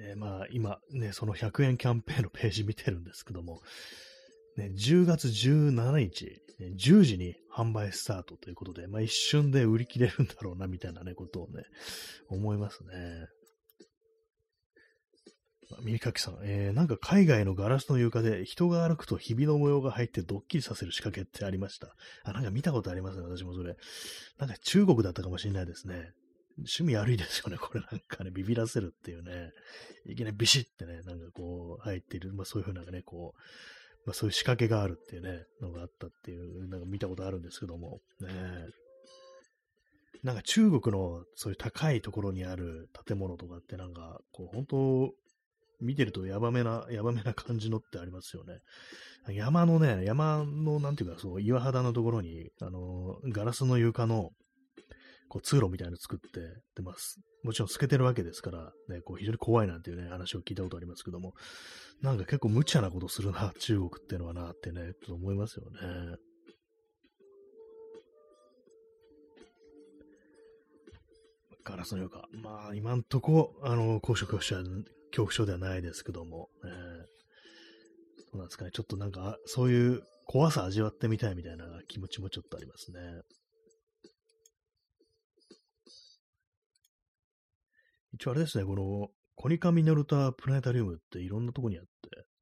[SPEAKER 1] えー、まあ、今ね、その100円キャンペーンのページ見てるんですけども、ね、10月17日、10時に販売スタートということで、まあ一瞬で売り切れるんだろうな、みたいなね、ことをね、思いますね。耳かきさん、えー、なんか海外のガラスの床で人が歩くとひびの模様が入ってドッキリさせる仕掛けってありました。あ、なんか見たことありますね、私もそれ。なんか中国だったかもしれないですね。趣味悪いですよね、これなんかね、ビビらせるっていうね、いきなりビシッてね、なんかこう、入っている、まあそういうふうなね、こう、まあそういう仕掛けがあるっていうね、のがあったっていう、なんか見たことあるんですけども、ねなんか中国のそういう高いところにある建物とかってなんか、こう本当、見てるとやばめな、やばめな感じのってありますよね。山のね、山のなんていうか、そう、岩肌のところに、あの、ガラスの床の、こう通路みたいなの作って、で、まあ、もちろん透けてるわけですから、ね、こう非常に怖いなんていうね、話を聞いたことありますけども、なんか結構無茶なことするな、*laughs* 中国っていうのはな、ってね、ちょっと思いますよね。ガラスの床。まあ、今んとこ、あの、高所恐怖症、恐怖症ではないですけども、ね、そうなんですかね。ちょっとなんか、そういう怖さ味わってみたいみたいな気持ちもちょっとありますね。一応あれですね、この、コニカミノルタプラネタリウムっていろんなとこにあって、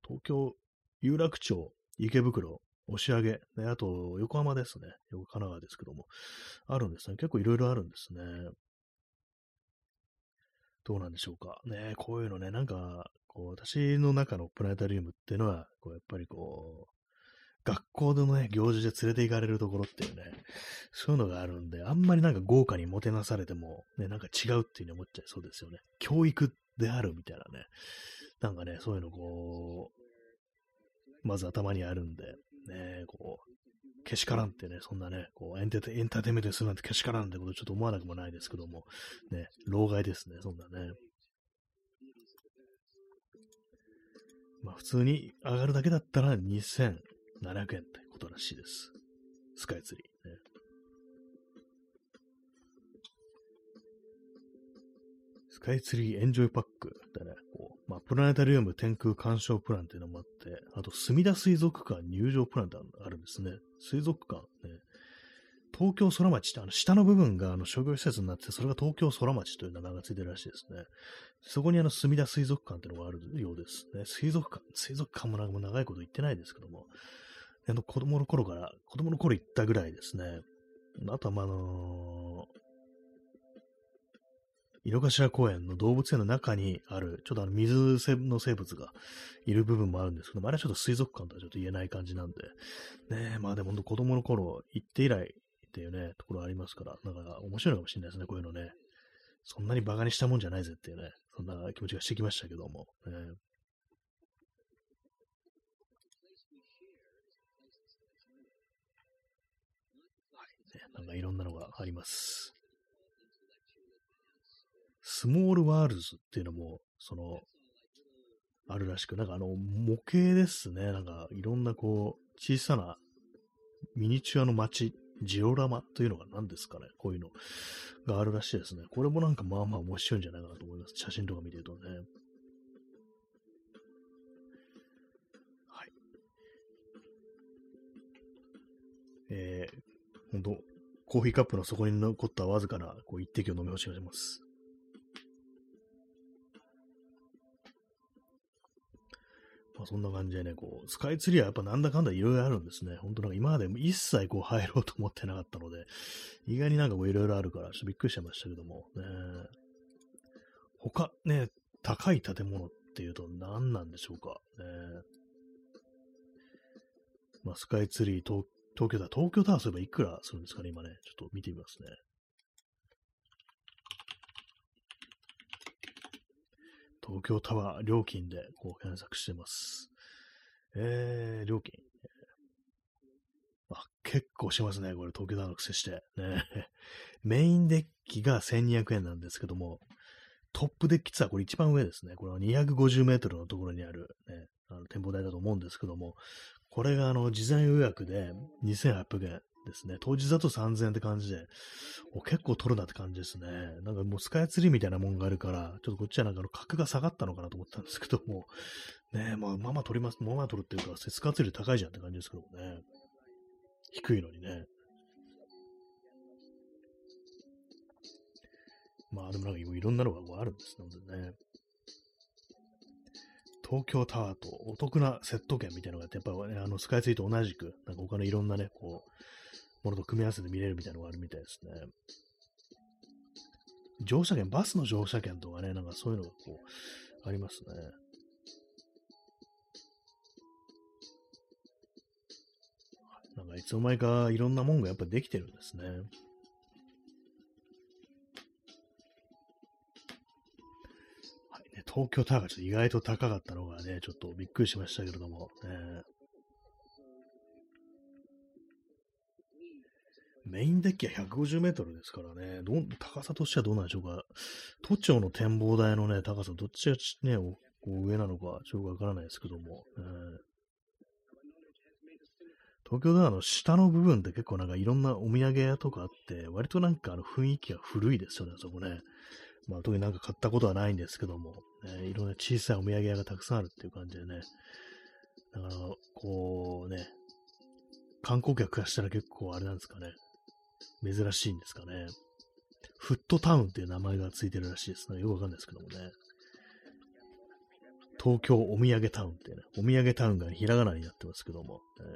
[SPEAKER 1] 東京、有楽町、池袋、押上、ね、あと横浜ですね。横神奈川ですけども、あるんですね。結構いろいろあるんですね。どうなんでしょうか。ね、こういうのね、なんか、こう、私の中のプラネタリウムっていうのは、こう、やっぱりこう、学校のね、行事で連れて行かれるところっていうね、そういうのがあるんで、あんまりなんか豪華にもてなされても、ね、なんか違うっていうふうに思っちゃいそうですよね。教育であるみたいなね、なんかね、そういうのこう、まず頭にあるんで、ね、こう、けしからんってね、そんなね、こうエンタエンターテイメントするなんてけしからんってことちょっと思わなくもないですけども、ね、老害ですね、そんなね。まあ普通に上がるだけだったら2000 700円ってことらしいです。スカイツリー、ね。スカイツリーエンジョイパックでね、こうまあ、プラネタリウム天空鑑賞プランっていうのもあって、あと、墨田水族館入場プランってあるんですね。水族館、ね。東京空町ってあの下の部分があの商業施設になって、それが東京空町という名前がついてるらしいですね。そこにあの墨田水族館っていうのがあるようですね。水族館、水族館もなんか長いこと言ってないですけども、あの子供の頃から、子供の頃行ったぐらいですね。あとはまあ、あのー、井の頭公園の動物園の中にある、ちょっとあの水の生物がいる部分もあるんですけども、あれはちょっと水族館とはちょっと言えない感じなんで、ねえまあでも子供の頃行って以来っていうね、ところありますから、だから面白いかもしれないですね、こういうのね。そんなに馬鹿にしたもんじゃないぜっていうね、そんな気持ちがしてきましたけども。ね、なんかいろんなのがあります。スモールワールズっていうのも、その、あるらしく、なんかあの、模型ですね。なんか、いろんなこう、小さなミニチュアの街、ジオラマというのが何ですかね。こういうのがあるらしいですね。これもなんかまあまあ面白いんじゃないかなと思います。写真とか見てるとね。コーヒーカップの底に残ったわずかなこう一滴を飲み干します。まあ、そんな感じでね、こう、スカイツリーはやっぱなんだかんだいろいろあるんですね。本当なんか今まで一切こう入ろうと思ってなかったので、意外になんかこういろいろあるから、ちょっとびっくりしましたけども、ね。他、ね、高い建物っていうと何なんでしょうか。ね。まあ、スカイツリー東、東京タワー、東京タワーすればいくらするんですかね、今ね。ちょっと見てみますね。東京タワー料金でこう検索してます。えー、料金。あ、結構しますね。これ東京タワーの癖して。ね。*laughs* メインデッキが1200円なんですけども、トップデッキツアー、これ一番上ですね。これは250メートルのところにある、ね、あの展望台だと思うんですけども、これがあの事前予約で2800円。ですね。当日だと3000円って感じで、お結構取るなって感じですね。なんかもうスカイツリーみたいなもんがあるから、ちょっとこっちはなんかの格が下がったのかなと思ったんですけども、ねまあ、まあまあ取ります、まあまあ取るっていうか、スカイツリー高いじゃんって感じですけどもね。低いのにね。まあでもなんかいろんなのがあるんですのでね。東京タワーとお得なセット券みたいなのがあって、やっぱり、ね、あのスカイツリーと同じく、なんか他のいろんなね、こう、ものと組み合わせて見れるみたいなのがあるみたいですね。乗車券、バスの乗車券とかね、なんかそういうのがこう、ありますね。なんかいつの間にかいろんなもんがやっぱできてるんですね。東京タワーがちょっと意外と高かったのがね、ちょっとびっくりしましたけれども、ね、メインデッキは150メートルですからね、ど高さとしてはどうなんでしょうか。都庁の展望台のね、高さ、どっちがね、上なのか、ちょっとわからないですけども、えー、東京タワーの下の部分って結構なんかいろんなお土産屋とかあって、割となんかあの雰囲気が古いですよね、そこね。まあ特になんか買ったことはないんですけども、ね、いろんな小さいお土産屋がたくさんあるっていう感じでね。だから、こうね、観光客からしたら結構あれなんですかね。珍しいんですかね。フットタウンっていう名前がついてるらしいですね。よくわかんないですけどもね。東京お土産タウンっていうね、お土産タウンがひらがなになってますけども。えー、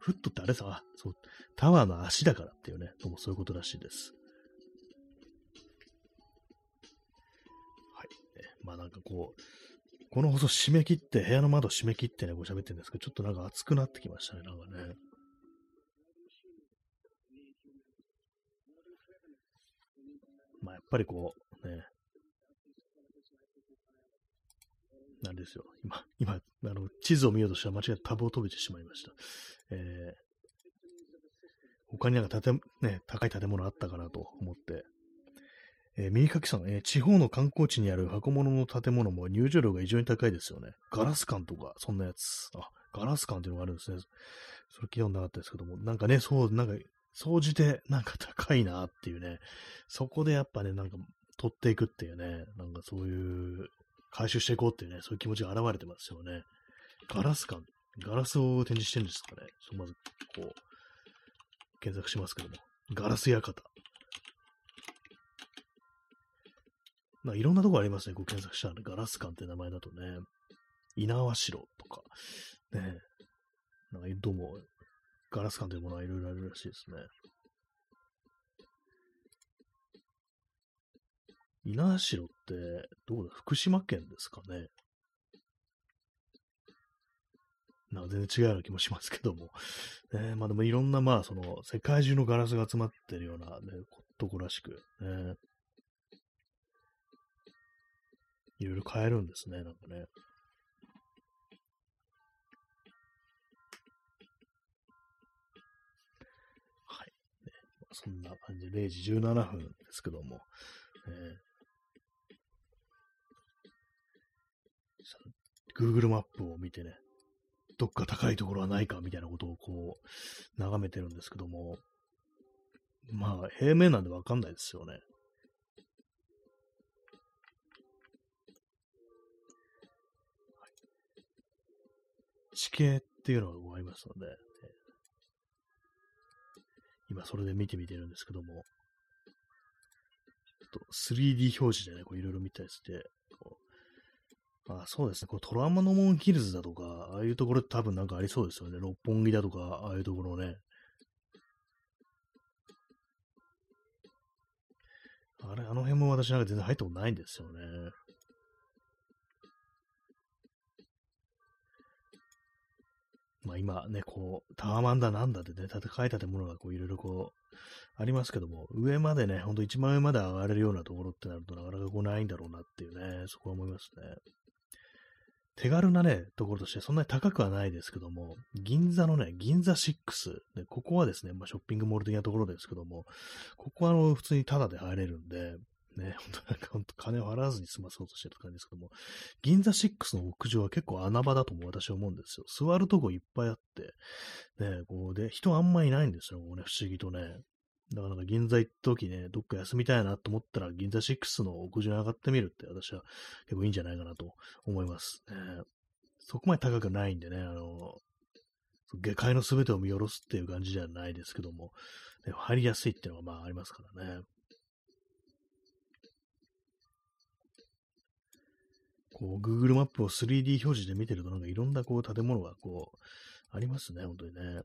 [SPEAKER 1] フットってあれさ、そう、タワーの足だからっていうね、どうもそういうことらしいです。まあなんかこう、この放送締め切って、部屋の窓締め切ってね、こう喋ってるんですけど、ちょっとなんか暑くなってきましたね、なんかね。まあやっぱりこう、ね、なんですよ。今、今、あの、地図を見ようとしたら間違えてタブを飛びてしまいました。えー、他になんか建ね、高い建物あったかなと思って、えー、右書きさん、えー、地方の観光地にある箱物の建物も入場料が異常に高いですよね。ガラス館とか、そんなやつ。あ、ガラス館っていうのがあるんですね。それ聞いたことなかったですけども、なんかね、そう、なんか、総じてなんか高いなっていうね、そこでやっぱね、なんか取っていくっていうね、なんかそういう回収していこうっていうね、そういう気持ちが現れてますよね。ガラス館、ガラスを展示してるんですかね。そまず、こう、検索しますけども。ガラス館。まあ、いろんなとこありますね。こう検索したら、ガラス館って名前だとね。稲葉城とか、ね。なんか、どうも、ガラス館というものはいろいろあるらしいですね。稲葉城って、どうだ、福島県ですかね。なんか全然違うような気もしますけども。ね、まあでもいろんな、まあその、世界中のガラスが集まってるような、ね、とこらしく、ね。いろいろ買えるんですね、なんかね。はい。ね、そんな感じで、0時17分ですけども、えー Google マップを見てね、どっか高いところはないかみたいなことをこう、眺めてるんですけども、まあ、平面なんでわかんないですよね。地形っていうのがありますので、今それで見てみてるんですけども、ちょっと 3D 表示でね、こういろいろ見たりして、あそうですね。こうトラウマの門ヒルズだとか、ああいうところ多分なんかありそうですよね。六本木だとか、ああいうところね。あれ、あの辺も私なんか全然入ったことないんですよね。まあ今ね、こう、タワマンだなんだってね、戦い建物がこういろいろこう、ありますけども、上までね、ほんと一番上まで上がれるようなところってなるとなかなかこうないんだろうなっていうね、そこは思いますね。手軽なね、ところとしてそんなに高くはないですけども、銀座のね、銀座6、ね、ここはですね、まあ、ショッピングモール的なところですけども、ここはあの普通にタダで入れるんで、ね、本当なんか本当金を払わずに済まそうとしてる感じですけども、銀座6の屋上は結構穴場だとも私は思うんですよ。座るとこいっぱいあって、ね、こうで、人あんまいないんですよ、こうね、不思議とね。だからなんか銀座行った時ね、どっか休みたいなと思ったら、銀座6の屋上に上がってみるって私は結構いいんじゃないかなと思います。ね、そこまで高くないんでね、あの、下界の全てを見下ろすっていう感じじゃないですけども、入りやすいっていうのがまあありますからね。こう、Google マップを 3D 表示で見てるとなんかいろんなこう建物がこう、ありますね、本当にね。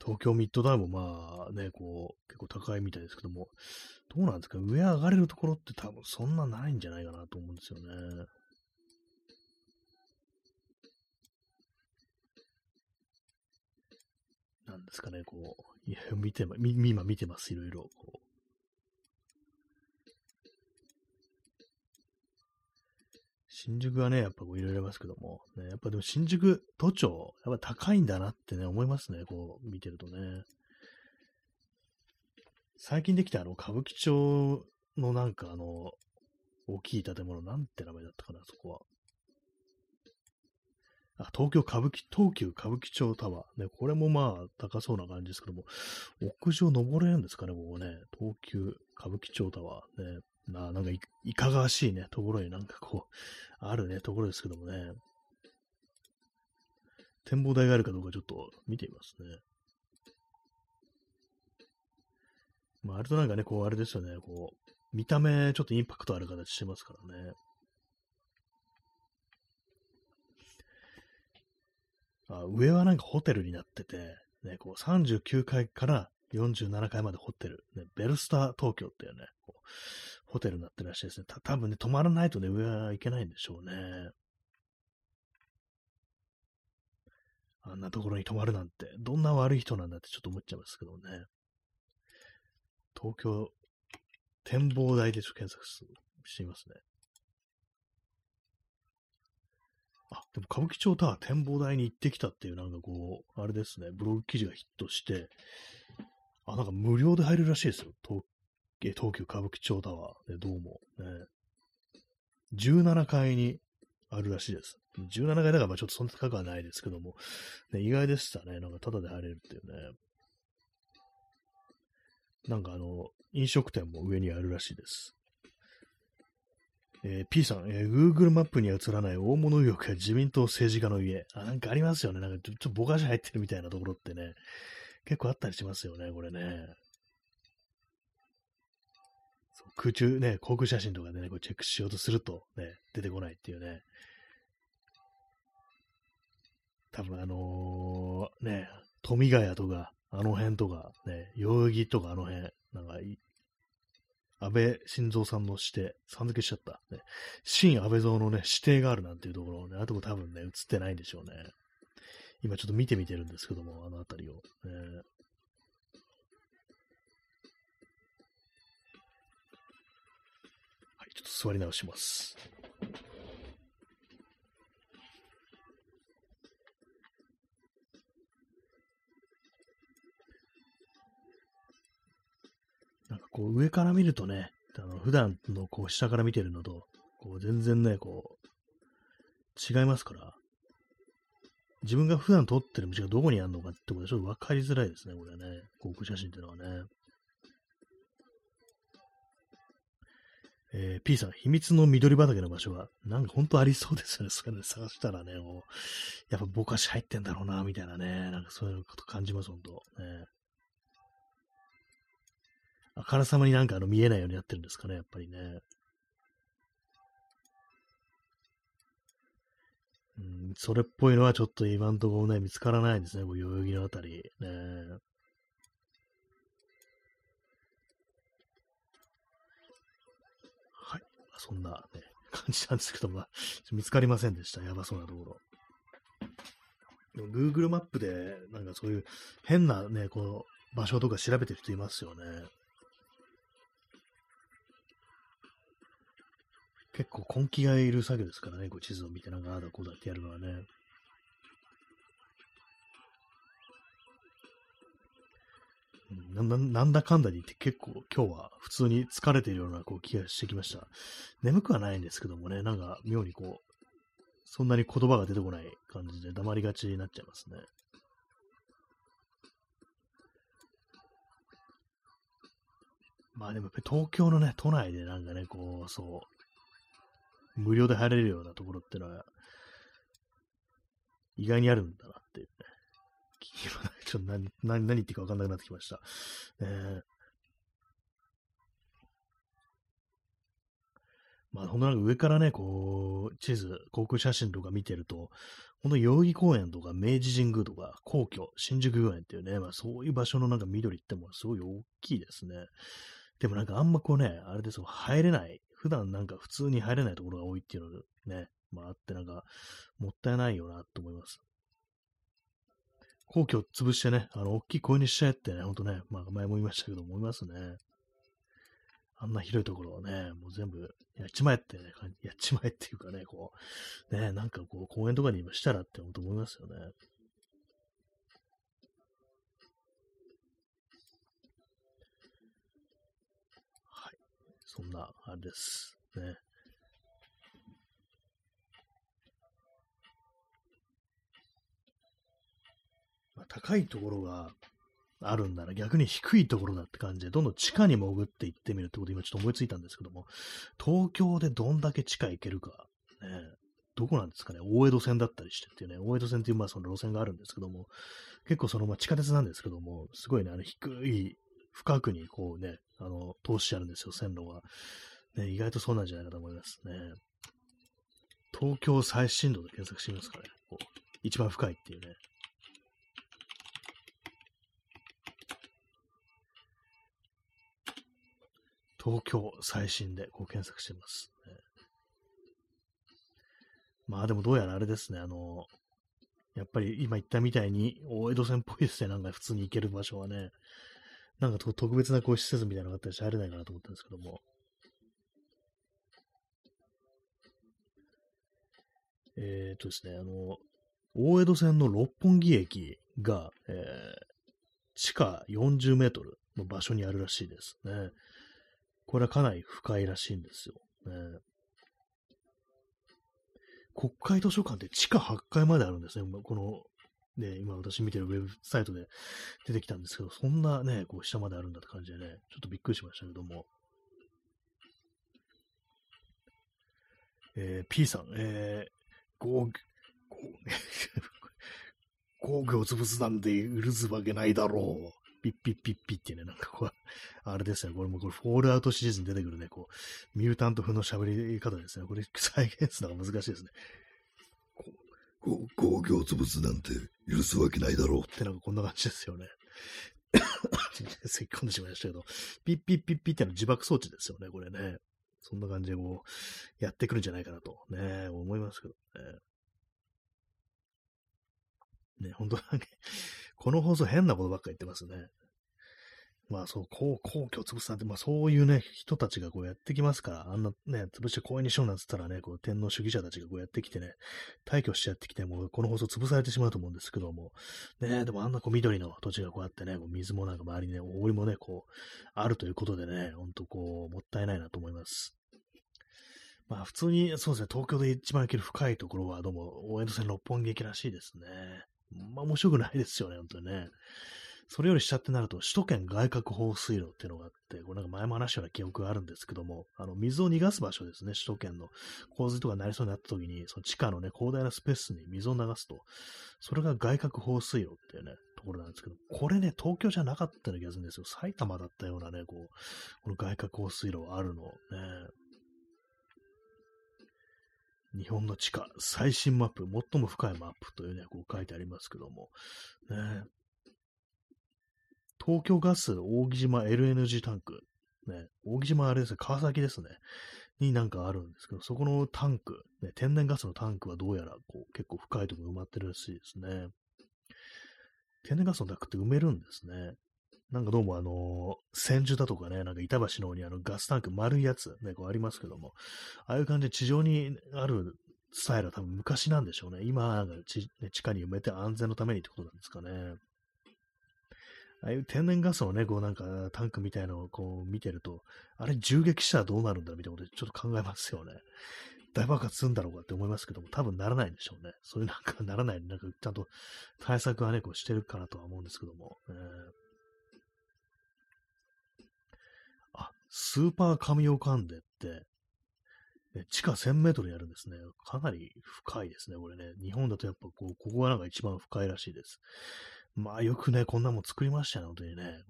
[SPEAKER 1] 東京ミッドタウンもまあね、こう、結構高いみたいですけども、どうなんですか？上上がれるところって多分そんなないんじゃないかなと思うんですよね。なんですかね、こう、いや、見て、今見てます、いろいろ。こう新宿はね、やっぱこういろいろありますけども、ね、やっぱでも新宿、都庁、やっぱ高いんだなってね、思いますね、こう見てるとね。最近できたあの、歌舞伎町のなんかあの、大きい建物、なんて名前だったかな、そこは。東京歌舞伎、東急歌舞伎町タワー。ね、これもまあ高そうな感じですけども、屋上登れるんですかね、ここね。東急歌舞伎町タワー。ね、ななんかいいかがわしいね、ところになんかこう、*laughs* あるね、ところですけどもね。展望台があるかどうかちょっと見てみますね。まあ、あれとなんかね、こう、あれですよね、こう、見た目、ちょっとインパクトある形してますからね。あ上はなんかホテルになってて、ね、こう39階から47階までホテル、ね、ベルスター東京っていうね、うホテルになってるらしいですね。た多分ね、泊まらないとね、上は行けないんでしょうね。あんなところに泊まるなんて、どんな悪い人なんだってちょっと思っちゃいますけどね。東京展望台でちょっと検索してみますね。あ、でも歌舞伎町タワー展望台に行ってきたっていう、なんかこう、あれですね、ブログ記事がヒットして、あ、なんか無料で入れるらしいですよ。東東急歌舞伎町タワーで、どうも。ね、17階にあるらしいです。17階だからまあちょっとそんな高くはないですけども、ね、意外でしたね。なんかタダで入れるっていうね。なんかあの、飲食店も上にあるらしいです。えー、P さん、えー、Google マップには映らない大物右翼や自民党政治家の家。あ、なんかありますよね。なんかちょっとぼかし入ってるみたいなところってね。結構あったりしますよね、これね。空中ね、航空写真とかでね、こうチェックしようとするとね、出てこないっていうね。多分あのー、ね、富ヶ谷とか、あの辺とか、ね、代々木とかあの辺、なんか安倍晋三さんの指定、さん付けしちゃった。ね、新安倍蔵のね、指定があるなんていうところね、あとも多分ね、映ってないんでしょうね。今ちょっと見てみてるんですけども、あの辺りを。え、はい、ちょっと座り直します。こう上から見るとね、あの普段のこう下から見てるのと、こう全然ね、こう、違いますから、自分が普段撮ってる道がどこにあるのかってことでちょっと分かりづらいですね、これね。航空写真っていうのはね。えー、P さん、秘密の緑畑の場所は、なんか本当ありそうですよね。それで *laughs* 探したらね、もう、やっぱぼかし入ってんだろうな、みたいなね。なんかそういうこと感じます、本当ね。あからさまになんかあの見えないようになってるんですかね、やっぱりね。うん、それっぽいのはちょっと今んところね、見つからないですね、こう代々木のあたり。ね。はい。そんなね、*laughs* 感じなんですけど、まあ、見つかりませんでした。やばそうなところ。Google マップで、なんかそういう変なね、この場所とか調べてる人いますよね。結構根気がいる作業ですからね、こう地図を見てなんかああだこうだってやるのはね。ななんだかんだに言って結構今日は普通に疲れているようなこう気がしてきました。眠くはないんですけどもね、なんか妙にこう、そんなに言葉が出てこない感じで黙りがちになっちゃいますね。まあでも東京のね、都内でなんかね、こう、そう、無料で入れるようなところってのは、意外にあるんだなっていうね。*laughs* ちょっと何、何、何言っていいか分かんなくなってきました。えー、まあ、ほんとなんか上からね、こう、地図、航空写真とか見てると、ほんと代々木公園とか明治神宮とか皇居、新宿御苑っていうね、まあそういう場所のなんか緑ってもすごい大きいですね。でもなんかあんまこうね、あれですよ、入れない普段なんか普通に入れないところが多いっていうのね、まああってなんか、もったいないよなと思います。皇居を潰してね、あの、大きい公園にしちゃえってね、ほんとね、まあ前も言いましたけど、思いますね。あんな広いところをね、もう全部やっちまえってね、*laughs* やっちまえっていうかね、こう、ね、なんかこう公園とかにしたらって本当思いますよね。そんな、あれです。ね。まあ、高いところがあるんなら逆に低いところだって感じで、どんどん地下に潜っていってみるってこと今ちょっと思いついたんですけども、東京でどんだけ地下行けるか、ね、どこなんですかね、大江戸線だったりしてっていうね、大江戸線っていうまあその路線があるんですけども、結構そのまあ地下鉄なんですけども、すごいね、あの低い深くにこうね、あの、通してあるんですよ、線路が。ね、意外とそうなんじゃないかと思いますね。東京最深度で検索してみますかね。こう一番深いっていうね。東京最新でこう検索してます、ね。まあでもどうやらあれですね、あの、やっぱり今言ったみたいに大江戸線っぽいですね、なんか普通に行ける場所はね。なんか特別なこう施設みたいなのがあったりして入れないかなと思ったんですけども。えっ、とですね、あの、大江戸線の六本木駅が、えー、地下40メートルの場所にあるらしいですね。これはかなり深いらしいんですよ。ね、国会図書館って地下8階まであるんですね。この、ね、今私見てるウェブサイトで出てきたんですけど、そんなね、こう下まであるんだって感じでね、ちょっとびっくりしましたけども。えー、P さん、えー、工工業潰すなんで許すわけないだろう。ピッピッピッピッってね、なんかこう、*laughs* あれですね、これもこれフォールアウトシリーズに出てくるね、こう、ミュータント風の喋り方ですね。これ再現するのが難しいですね。工業潰すなんて許すわけないだろうってなんかこんな感じですよね。*laughs* せっかんでしまいましたけど、ピッピッピッピってのは自爆装置ですよね、これね。そんな感じでこう、やってくるんじゃないかなと、ね、思いますけどね。ね、本当なんか、この放送変なことばっか言ってますね。まあそう、皇皇居を潰すなんて、まあそういうね、人たちがこうやってきますから、あんなね、潰して公園にしようなんつったらね、こう天皇主義者たちがこうやってきてね、退去しちゃってきて、もうこの放送潰されてしまうと思うんですけども、ね、でもあんなこう緑の土地がこうやってね、こう水もなんか周りにね、おりもね、こう、あるということでね、ほんとこう、もったいないなと思います。まあ普通に、そうですね、東京で一番行ける深いところは、どうも、大江戸線六本木駅らしいですね。まあ面白くないですよね、本当にね。それより下ってなると、首都圏外郭放水路っていうのがあって、これなんか前も話したような記憶があるんですけども、あの、水を逃がす場所ですね、首都圏の洪水とかになりそうになった時に、その地下のね、広大なスペースに水を流すと、それが外郭放水路っていうね、ところなんですけど、これね、東京じゃなかったような気がするんですよ。埼玉だったようなね、こう、この外郭放水路あるの、ね。日本の地下最新マップ、最も深いマップというね、こう書いてありますけども、ね、東京ガス大木島 LNG タンク、ね、大木島あれですね、川崎ですね、になんかあるんですけど、そこのタンク、ね、天然ガスのタンクはどうやらこう結構深いところ埋まってるらしいですね。天然ガスのタンクって埋めるんですね。なんかどうもあのー、千住だとかね、なんか板橋の方にあのガスタンク丸いやつ、ね、こうありますけども、ああいう感じで地上にあるスタイルは多分昔なんでしょうね。今、なんか地、地下に埋めて安全のためにってことなんですかね。ああいう天然ガスのね、こうなんかタンクみたいのをこう見てると、あれ銃撃したらどうなるんだろうみたいなことちょっと考えますよね。大爆発するんだろうかって思いますけども、多分ならないんでしょうね。そういうなんかならない、なんかちゃんと対策はね、こうしてるかなとは思うんですけども。えースーパー神オカンデって、ね、地下1000メートルにあるんですね。かなり深いですね、これね。日本だとやっぱこう、ここがなんか一番深いらしいです。まあよくね、こんなもん作りましたね、本当にね。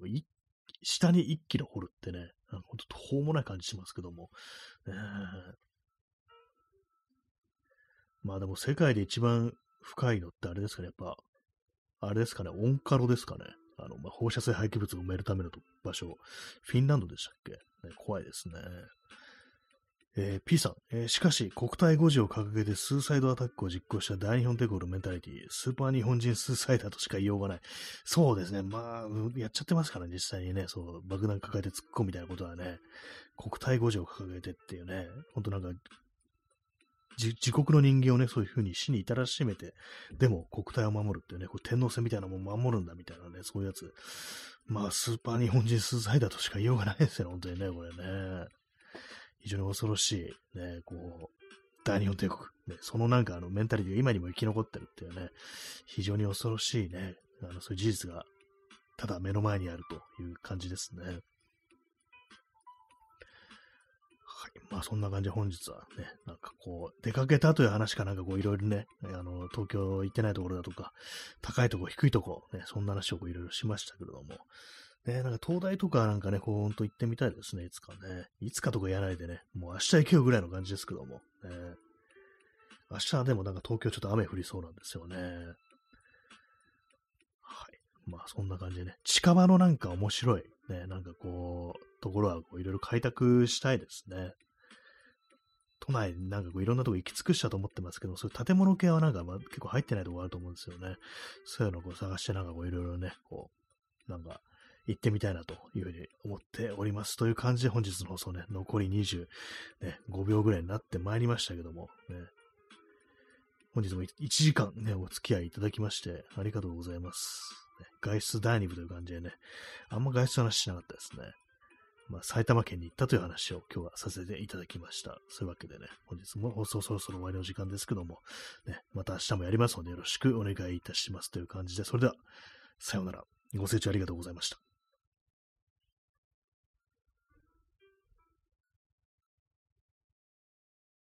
[SPEAKER 1] 下に1キロ掘るってね、ほんと途方もない感じしますけども。ね、まあでも世界で一番深いのってあれですかね、やっぱ、あれですかね、オンカロですかね。あの、まあ、放射性廃棄物を埋めるための場所、フィンランドでしたっけ、ね、怖いですね。えー、P さん、えー、しかし国体5時を掲げてスーサイドアタックを実行した大日本帝国のメンタリティ、スーパー日本人スーサイダーとしか言いようがない。そうですね。まあ、やっちゃってますからね、実際にね、そう、爆弾抱えて突っ込むみたいなことはね、国体5時を掲げてっていうね、ほんとなんか、自国の人間をね、そういうふうに死に至らしめて、でも国体を守るっていうね、こう天皇制みたいなもん守るんだみたいなね、そういうやつ。まあ、スーパー日本人スーサイダーとしか言いようがないですよ、本当にね、これね。非常に恐ろしい、ね、こう、大日本帝国。ね、そのなんかあのメンタリティが今にも生き残ってるっていうね、非常に恐ろしいね、あのそういう事実がただ目の前にあるという感じですね。はい。まあそんな感じで本日はね、なんかこう、出かけたという話かなんかこういろいろね、あの、東京行ってないところだとか、高いとこ、低いとこ、ね、そんな話をこういろいろしましたけれども、ね、なんか東大とかなんかね、こうほんと行ってみたいですね、いつかね。いつかとかやらないでね、もう明日行けよぐらいの感じですけども、ね、明日はでもなんか東京ちょっと雨降りそうなんですよね。はい。まあそんな感じでね、近場のなんか面白い、ね、なんかこう、ところはこういろいろ開拓したいですね。都内なんかこういろんなとこ行き尽くしたと思ってますけど、そういう建物系はなんかまあ結構入ってないとこあると思うんですよね。そういうのをこう探してなんかこういろいろね、こう、なんか行ってみたいなというふうに思っております。という感じで本日の放送ね、残り25、ね、秒ぐらいになってまいりましたけども、ね、本日も1時間ね、お付き合いいただきまして、ありがとうございます。外出第2部という感じでね、あんま外出話しなかったですね。まあ、埼玉県に行ったという話を今日はさせていただきました。そういうわけでね、本日も放送そろそろ終わりの時間ですけども、ね、また明日もやりますのでよろしくお願いいたしますという感じで、それでは、さようなら。ご清聴ありがとうございました。